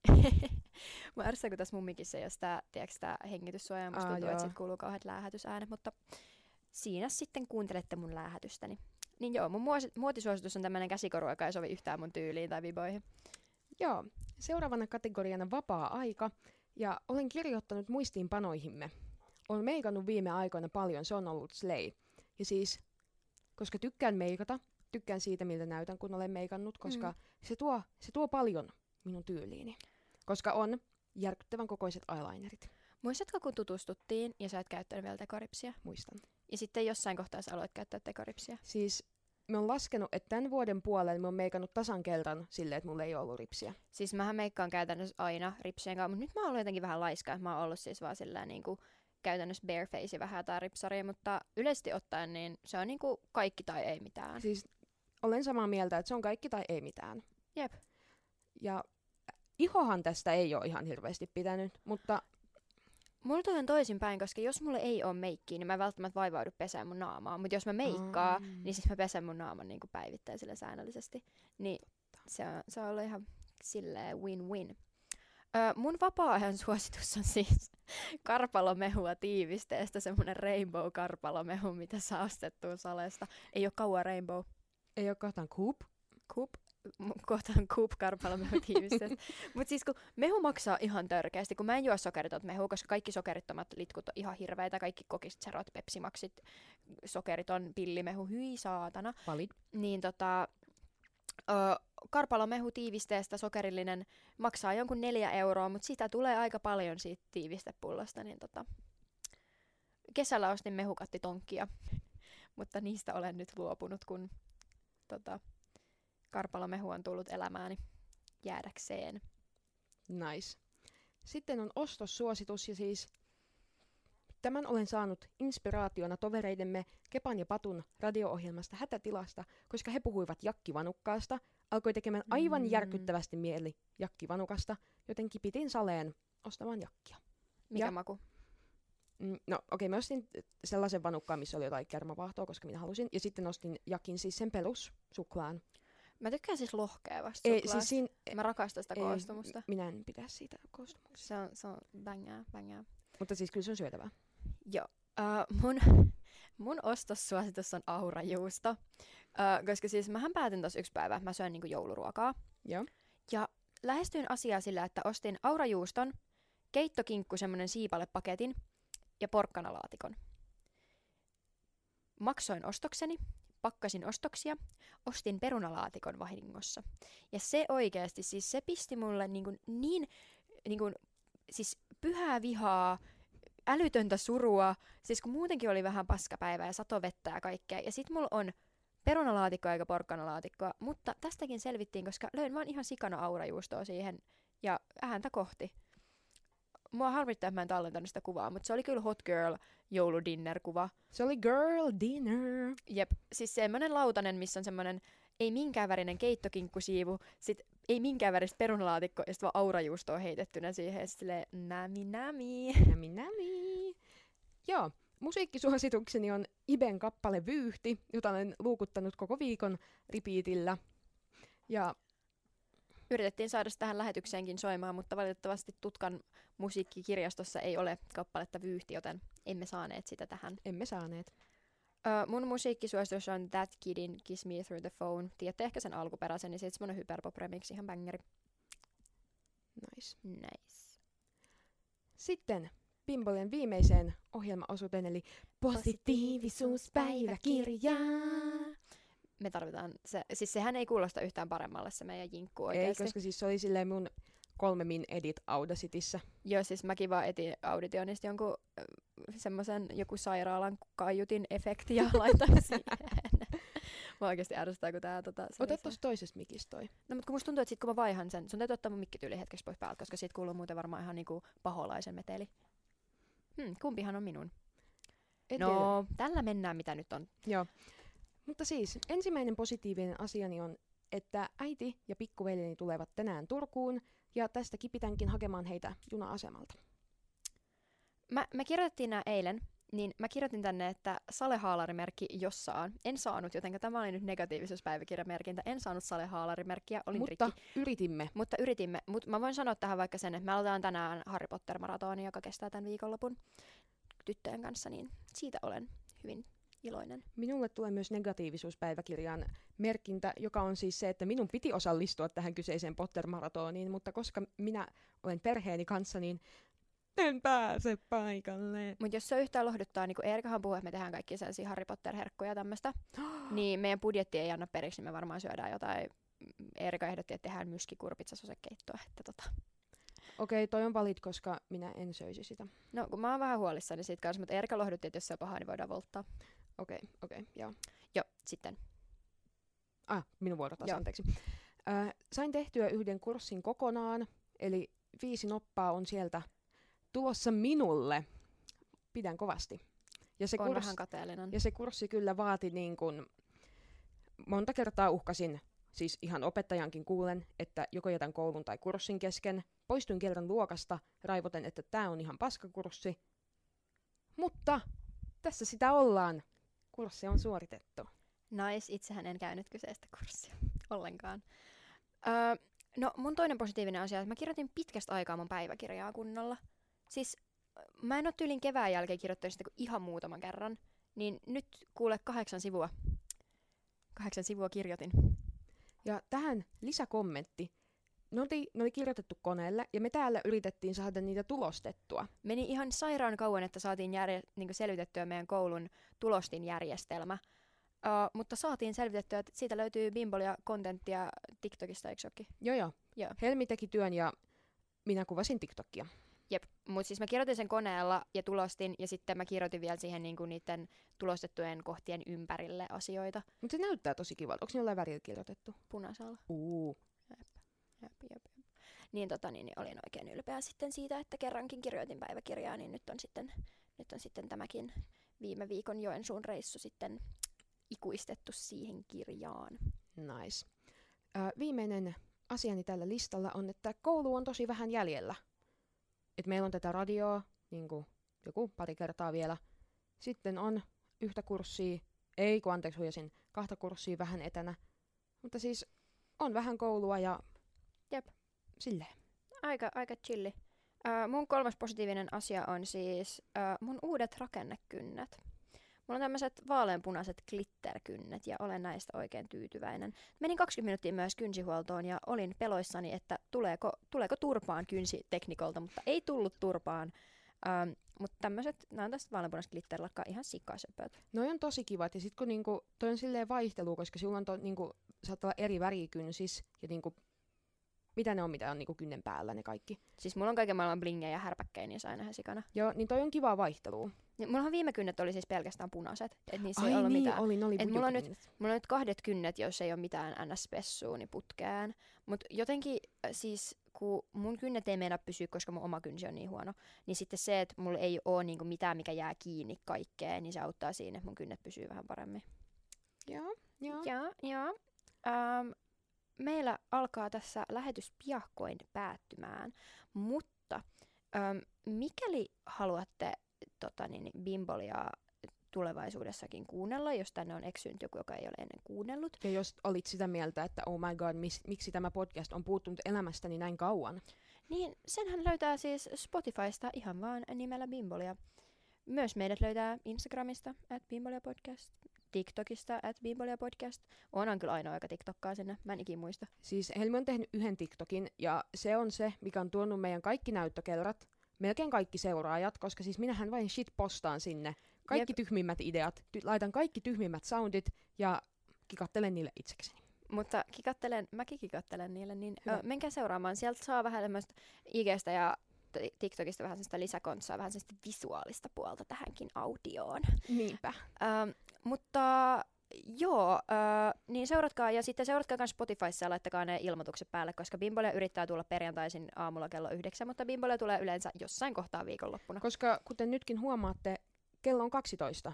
(laughs) mä ärsytän, kun tässä mun mikissä ei ole sitä, tiedätkö, sitä hengityssuojaa, ja musta tuntuu, että sit kuuluu kauheat läähätysäänet, mutta siinä sitten kuuntelette mun läähätystäni. Niin joo, mun muotisuositus on tämmönen käsikoru, joka ei sovi yhtään mun tyyliin tai viboihin. Joo, seuraavana kategoriana vapaa-aika. Ja olen kirjoittanut muistiinpanoihimme. Olen meikannut viime aikoina paljon, se on ollut slay. Ja siis, koska tykkään meikata, tykkään siitä, miltä näytän, kun olen meikannut, koska Mm. se, tuo, se tuo paljon minun tyyliini. koska on järkyttävän kokoiset eyelinerit. Muistatko, kun tutustuttiin ja sä et käyttänyt vielä tekoripsiä? Muistan. Ja sitten jossain kohtaa sä aloit käyttää tekoripsiä. Siis mä oon laskenut, että tämän vuoden puolella mä oon meikannut tasan kerran silleen, että mulla ei ole ollut ripsiä. Siis mähän meikkaan käytännössä aina ripsien kanssa, mutta nyt mä oon ollut jotenkin vähän laiskaa, että mä oon ollut siis vaan sillä niin kuin käytännössä bareface vähän jotain ripsaria, mutta yleisesti ottaen niin se on niinku kaikki tai ei mitään. Siis olen samaa mieltä, että se on kaikki tai ei mitään. Jep. Ja ihohan tästä ei ole ihan hirveästi pitänyt, mutta Mulla toi on toisinpäin, koska jos mulle ei ole meikkiä, niin mä en välttämättä vaivaudu pesään mun naamaa. Mutta jos mä meikkaa, Mm. niin siis mä pesen mun naaman niin kuin päivittäisellä säännöllisesti. Niin se on, se on ollut ihan silleen win-win. Öö, mun vapaa-ajan suositus on siis (laughs) karpalomehua tiivisteestä, semmonen rainbow karpalomehu, mitä saa ostettua salesta. Ei ole kauan rainbow. ei ole kohtaan coop. Coop, kohtaan Coop karpalomehu tiivisteestä. (laughs) Mutta siis kun mehu maksaa ihan törkeästi, kun mä en juo sokeritot mehua, koska kaikki sokerittomat litkut on ihan hirveitä, kaikki kokist, serot, pepsimaksit, sokeriton pillimehu, hyi saatana. Valid. Niin tota, ö, karpalomehu tiivisteestä sokerillinen maksaa jonkun neljä euroa, mutta sitä tulee aika paljon siitä tiivistepullosta, niin tota, kesällä ostin mehukattitonkia, (laughs) mutta niistä olen nyt luopunut, kun tota, karpalomehu on tullut elämääni jäädäkseen. Nice. Sitten on ostossuositus ja siis tämän olen saanut inspiraationa tovereidemme Kepan ja Patun radio-ohjelmasta Hätätilasta, koska he puhuivat jakkivanukkaasta, alkoi tekemään aivan Mm. järkyttävästi mieli jakkivanukasta, joten kipitin saleen ostamaan jakkia. Mikä Ja- maku? Mm, No okei, okay, mä ostin sellaisen vanukkaan, missä oli jotain kermavaahtoa, koska minä halusin. Ja sitten ostin jakin siis sen perussuklaan. Mä tykkään siis lohkeavasta Ei, suklaasta. siis siinä, Mä rakastan sitä ei, koostumusta. minä en pidä siitä koostumuksesta. Se on, se on bängää, bängää. Mutta siis kyllä se on syötävää. Joo. Uh, mun, mun ostossuositus on aurajuusto. Uh, koska siis mähän päätin tuossa yksi päivä, mä syön niinku jouluruokaa. Joo. Ja lähestyin asiaa sillä, että ostin aurajuuston, keittokinkku semmonen siipalepaketin ja porkkanalaatikon. Maksoin ostokseni, pakkasin ostoksia, ostin perunalaatikon vahingossa. Ja se oikeasti, siis se pisti mulle niin, kuin niin, niin kuin, siis pyhää vihaa, älytöntä surua, siis kun muutenkin oli vähän paskapäivä ja satovettä ja kaikkea. Ja sit mulla on perunalaatikkoa eikä porkkanalaatikkoa, mutta tästäkin selvittiin, koska löin vaan ihan sikana aurajuustoa siihen ja ääntä kohti. Mua harmittaa, että mä en tallentanut sitä kuvaa, mutta se oli kyllä hot girl jouludinner-kuva. Se oli girl dinner. Jep, siis semmonen lautanen, missä on semmonen ei minkään värinen keittokinkkusiivu, sit ei minkään väristä perunalaatikko ja sit vaan aurajuustoa heitettynä siihen ja sit silleen nami nami. Nämi nämi. Joo, musiikkisuositukseni on Iben kappale Vyyhti, jota olen luukuttanut koko viikon repeatillä. Ja Yritettiin saada tähän lähetykseenkin soimaan, mutta valitettavasti Tutkan musiikkikirjastossa ei ole kappaletta Vyyhti, joten emme saaneet sitä tähän. emme saaneet. Ö, mun musiikkisuositus on That Kidin Kiss Me Through the Phone. Tiedätte ehkä sen alkuperäisen, niin siitä semmonen hyperpop remix, ihan bangeri. Nice. Nice. Sitten Pimbolien viimeiseen ohjelmaosuuteen, eli positiivisuuspäiväkirja. Me tarvitaan se, siis sehän ei kuulosta yhtään paremmalle se meidän jinkku Ei, oikeesti. koska siis se oli silleen mun kolme min edit Audacityssä. Joo, siis mäkin vaan etin auditionista jonkun semmoisen joku sairaalan kaiutin efekti ja laitoin (laughs) siihen. Mä oikeesti ärsyttää, kun tää tota, Ota tosta toisesta mikistä toi. No mutta kun musta tuntuu, että sit kun mä vaihan sen, sun täytyy ottaa mun mikkityyli hetkeksi pois päältä, koska siitä kuuluu muuten varmaan ihan niinku paholaisen meteli. Hmm, kumpihan on minun? En no, tällä mennään mitä nyt on. tiedä. Joo. Mutta siis, ensimmäinen positiivinen asiani on, että äiti ja pikkuveljeni tulevat tänään Turkuun, ja tästä kipitänkin hakemaan heitä juna-asemalta. Mä, me kirjoitettiin nää eilen, niin mä kirjoitin tänne, että salehaalarimerkki jos saan. En saanut, joten tämä oli nyt negatiivisuuspäiväkirjamerkintä. En saanut salehaalarimerkkiä, olin Mutta rikki. yritimme. Mutta yritimme. Mutta mä voin sanoa tähän vaikka sen, että me aloitetaan tänään Harry Potter-maratoni, joka kestää tämän viikonlopun tyttöjen kanssa, niin siitä olen hyvin iloinen. Minulle tulee myös negatiivisuuspäiväkirjan merkintä, joka on siis se, että minun piti osallistua tähän kyseiseen Potter-maratoniin, mutta koska minä olen perheeni kanssa, niin en pääse paikalle. Mutta jos se yhtään lohduttaa, niin kun Eerikahan puhuu, että me tehdään kaikki sellaisia Harry Potter-herkkuja ja tämmöistä, (gasps) niin meidän budjetti ei anna periksi, niin me varmaan syödään jotain. Eerika ehdotti, että tehdään myskikurpitsasosekeittoa, että tota, Okei, toi on valid, koska minä en söisi sitä. No, kun mä oon vähän huolissani siitä kanssa, mutta Erika lohdutti, että jos se on pahaa, niin voidaan volttaa. Okei, okei, joo. Joo, sitten. Ah, minun vuoro taas, anteeksi. Ö, sain tehtyä yhden kurssin kokonaan, eli viisi noppaa on sieltä tulossa minulle. Pidän kovasti. Ja se, Oon kurs, vähän kateellinen. ja se kurssi kyllä vaati niin kuin, monta kertaa uhkasin, siis ihan opettajankin kuulen, että joko jätän koulun tai kurssin kesken. Poistuin kerran luokasta raivoten, että tämä on ihan paskakurssi. Mutta tässä sitä ollaan. Kurssi on suoritettu. Nice, itsehän en käynyt kyseistä kurssia (laughs) ollenkaan. Öö, no mun toinen positiivinen asia, että mä kirjoitin pitkästä aikaa mun päiväkirjaa kunnolla. Siis mä en ole tyylin kevään jälkeen kirjoittanut sitä kuin ihan muutaman kerran. Niin nyt kuule kahdeksan sivua. Kahdeksan sivua kirjoitin. Ja tähän lisäkommentti. Ne oli, ne oli kirjoitettu koneelle ja me täällä yritettiin saada niitä tulostettua. Meni ihan sairaan kauan, että saatiin järje- niin selvitettyä meidän koulun tulostin järjestelmä. Uh, mutta saatiin selvitettyä, että siitä löytyy bimbolia kontenttia TikTokista, eikö se ookin? Joo joo. Joo. Helmi teki työn ja minä kuvasin TikTokia. Jep, mutta siis mä kirjoitin sen koneella ja tulostin, ja sitten mä kirjoitin vielä siihen niinku niiden tulostettujen kohtien ympärille asioita Mutta se näyttää tosi kivalta. Onko ne jollain värillä kirjoitettu? punaisella. Uu. Jep, jep, jep. Niin, tota, niin, niin olin oikein ylpeä sitten siitä, että kerrankin kirjoitin päiväkirjaa, niin nyt on sitten, nyt on sitten tämäkin viime viikon Joensuun reissu sitten ikuistettu siihen kirjaan. Nice. Ö, viimeinen asiani tällä listalla on, että koulu on tosi vähän jäljellä. Et meillä on tätä radioa, niin kuin joku pari kertaa vielä. Sitten on yhtä kurssia, ei kun anteeksi huijasin, kahta kurssia vähän etänä. Mutta siis on vähän koulua ja Jep. silleen. Aika, aika chilli. Ö, mun kolmas positiivinen asia on siis ö, mun uudet rakennekynnet. Mulla on tämmöiset vaaleanpunaiset glitterkynnet ja olen näistä oikein tyytyväinen. Menin 20 minuuttia myös kynsihuoltoon ja olin peloissani, että tuleeko, tuleeko turpaan kynsiteknikolta, mutta ei tullut turpaan. Ähm, mutta tämmöiset, nämä on tästä vaaleanpunaiset glitterlakkaa ihan sikasöpöt. Noi on tosi kivat ja sit kun niinku, toi on silleen vaihtelu, koska sulla on to, niinku, saattaa olla eri värikynsis ja niinku, mitä ne on, mitä on niinku kynnen päällä ne kaikki. Siis mulla on kaiken maailman blingejä ja härpäkkejä niissä aina ihan sikana. Joo, niin toi on kivaa vaihtelua. Niin, mullahan viime kynnet oli siis pelkästään punaiset, et niissä ei Ai ollut niin, mitään. oli, ne oli Et mulla on nyt-. Mulla on nyt kahdet kynnet, jos ei ole mitään ns-spessua, niin putkeen. Mutta jotenkin äh, siis, kun mun kynnet ei meinaa pysyä, koska mun oma kynsi on niin huono, niin sitten se, että mulla ei ole niinku mitään, mikä jää kiinni kaikkeen, niin se auttaa siinä, että mun kynnet pysyy vähän paremmin. Joo, joo. Joo, joo. Meillä alkaa tässä lähetys piakkoin päättymään, mutta ähm, mikäli haluatte tota, niin, Bimbolia tulevaisuudessakin kuunnella, jos tänne on eksynyt joku, joka ei ole ennen kuunnellut, Ja jos olit sitä mieltä, että oh my god, mis, miksi tämä podcast on puuttunut elämästäni näin kauan, Niin, senhän löytää siis Spotifysta ihan vaan nimellä Bimbolia. Myös meidät löytää Instagramista, at Bimbolia Podcast, TikTokista, at Bimbolia Podcast. Onhan kyllä ainoa, joka TikTokkaa sinne, mä en ikin muista. Siis Helmi on tehnyt yhden TikTokin, ja se on se, mikä on tuonut meidän kaikki näyttökelrat, melkein kaikki seuraajat, koska siis minähän vain shit postaan sinne. Kaikki Jep. tyhmimmät ideat, ty- laitan kaikki tyhmimmät soundit, ja kikattelen niille itsekseni. Mutta kikattelen, mäkin kikattelen niille, niin Hyvä. ö, menkää seuraamaan. Sieltä saa vähän tämmöistä IGstä ja TikTokista vähän sellaista lisäkontsaa, vähän sellaista visuaalista puolta tähänkin audioon. Niinpä. Ähm, mutta joo, äh, niin seuratkaa ja sitten seuratkaa myös Spotifyssa ja laittakaa ne ilmoitukset päälle, koska Bimbolia yrittää tulla perjantaisin aamulla kello yhdeksän, mutta Bimbolia tulee yleensä jossain kohtaa viikonloppuna. Koska kuten nytkin huomaatte, kello on 12.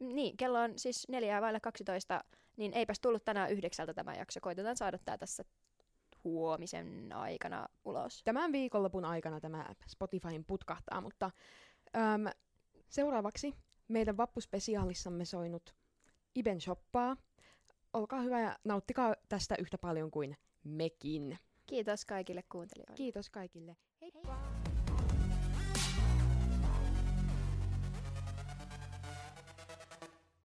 Niin, kello on siis neljää vailla 12, niin eipäs tullut tänään yhdeksältä tämä jakso. Koitetaan saada tämä tässä huomisen aikana ulos. Tämän viikonlopun aikana tämä Spotifyin putkahtaa, mutta äm, seuraavaksi meidän vappuspesiaalissamme soinut Iben shoppaa. Olkaa hyvä ja nauttikaa tästä yhtä paljon kuin mekin. Kiitos kaikille kuuntelijoille. Kiitos kaikille.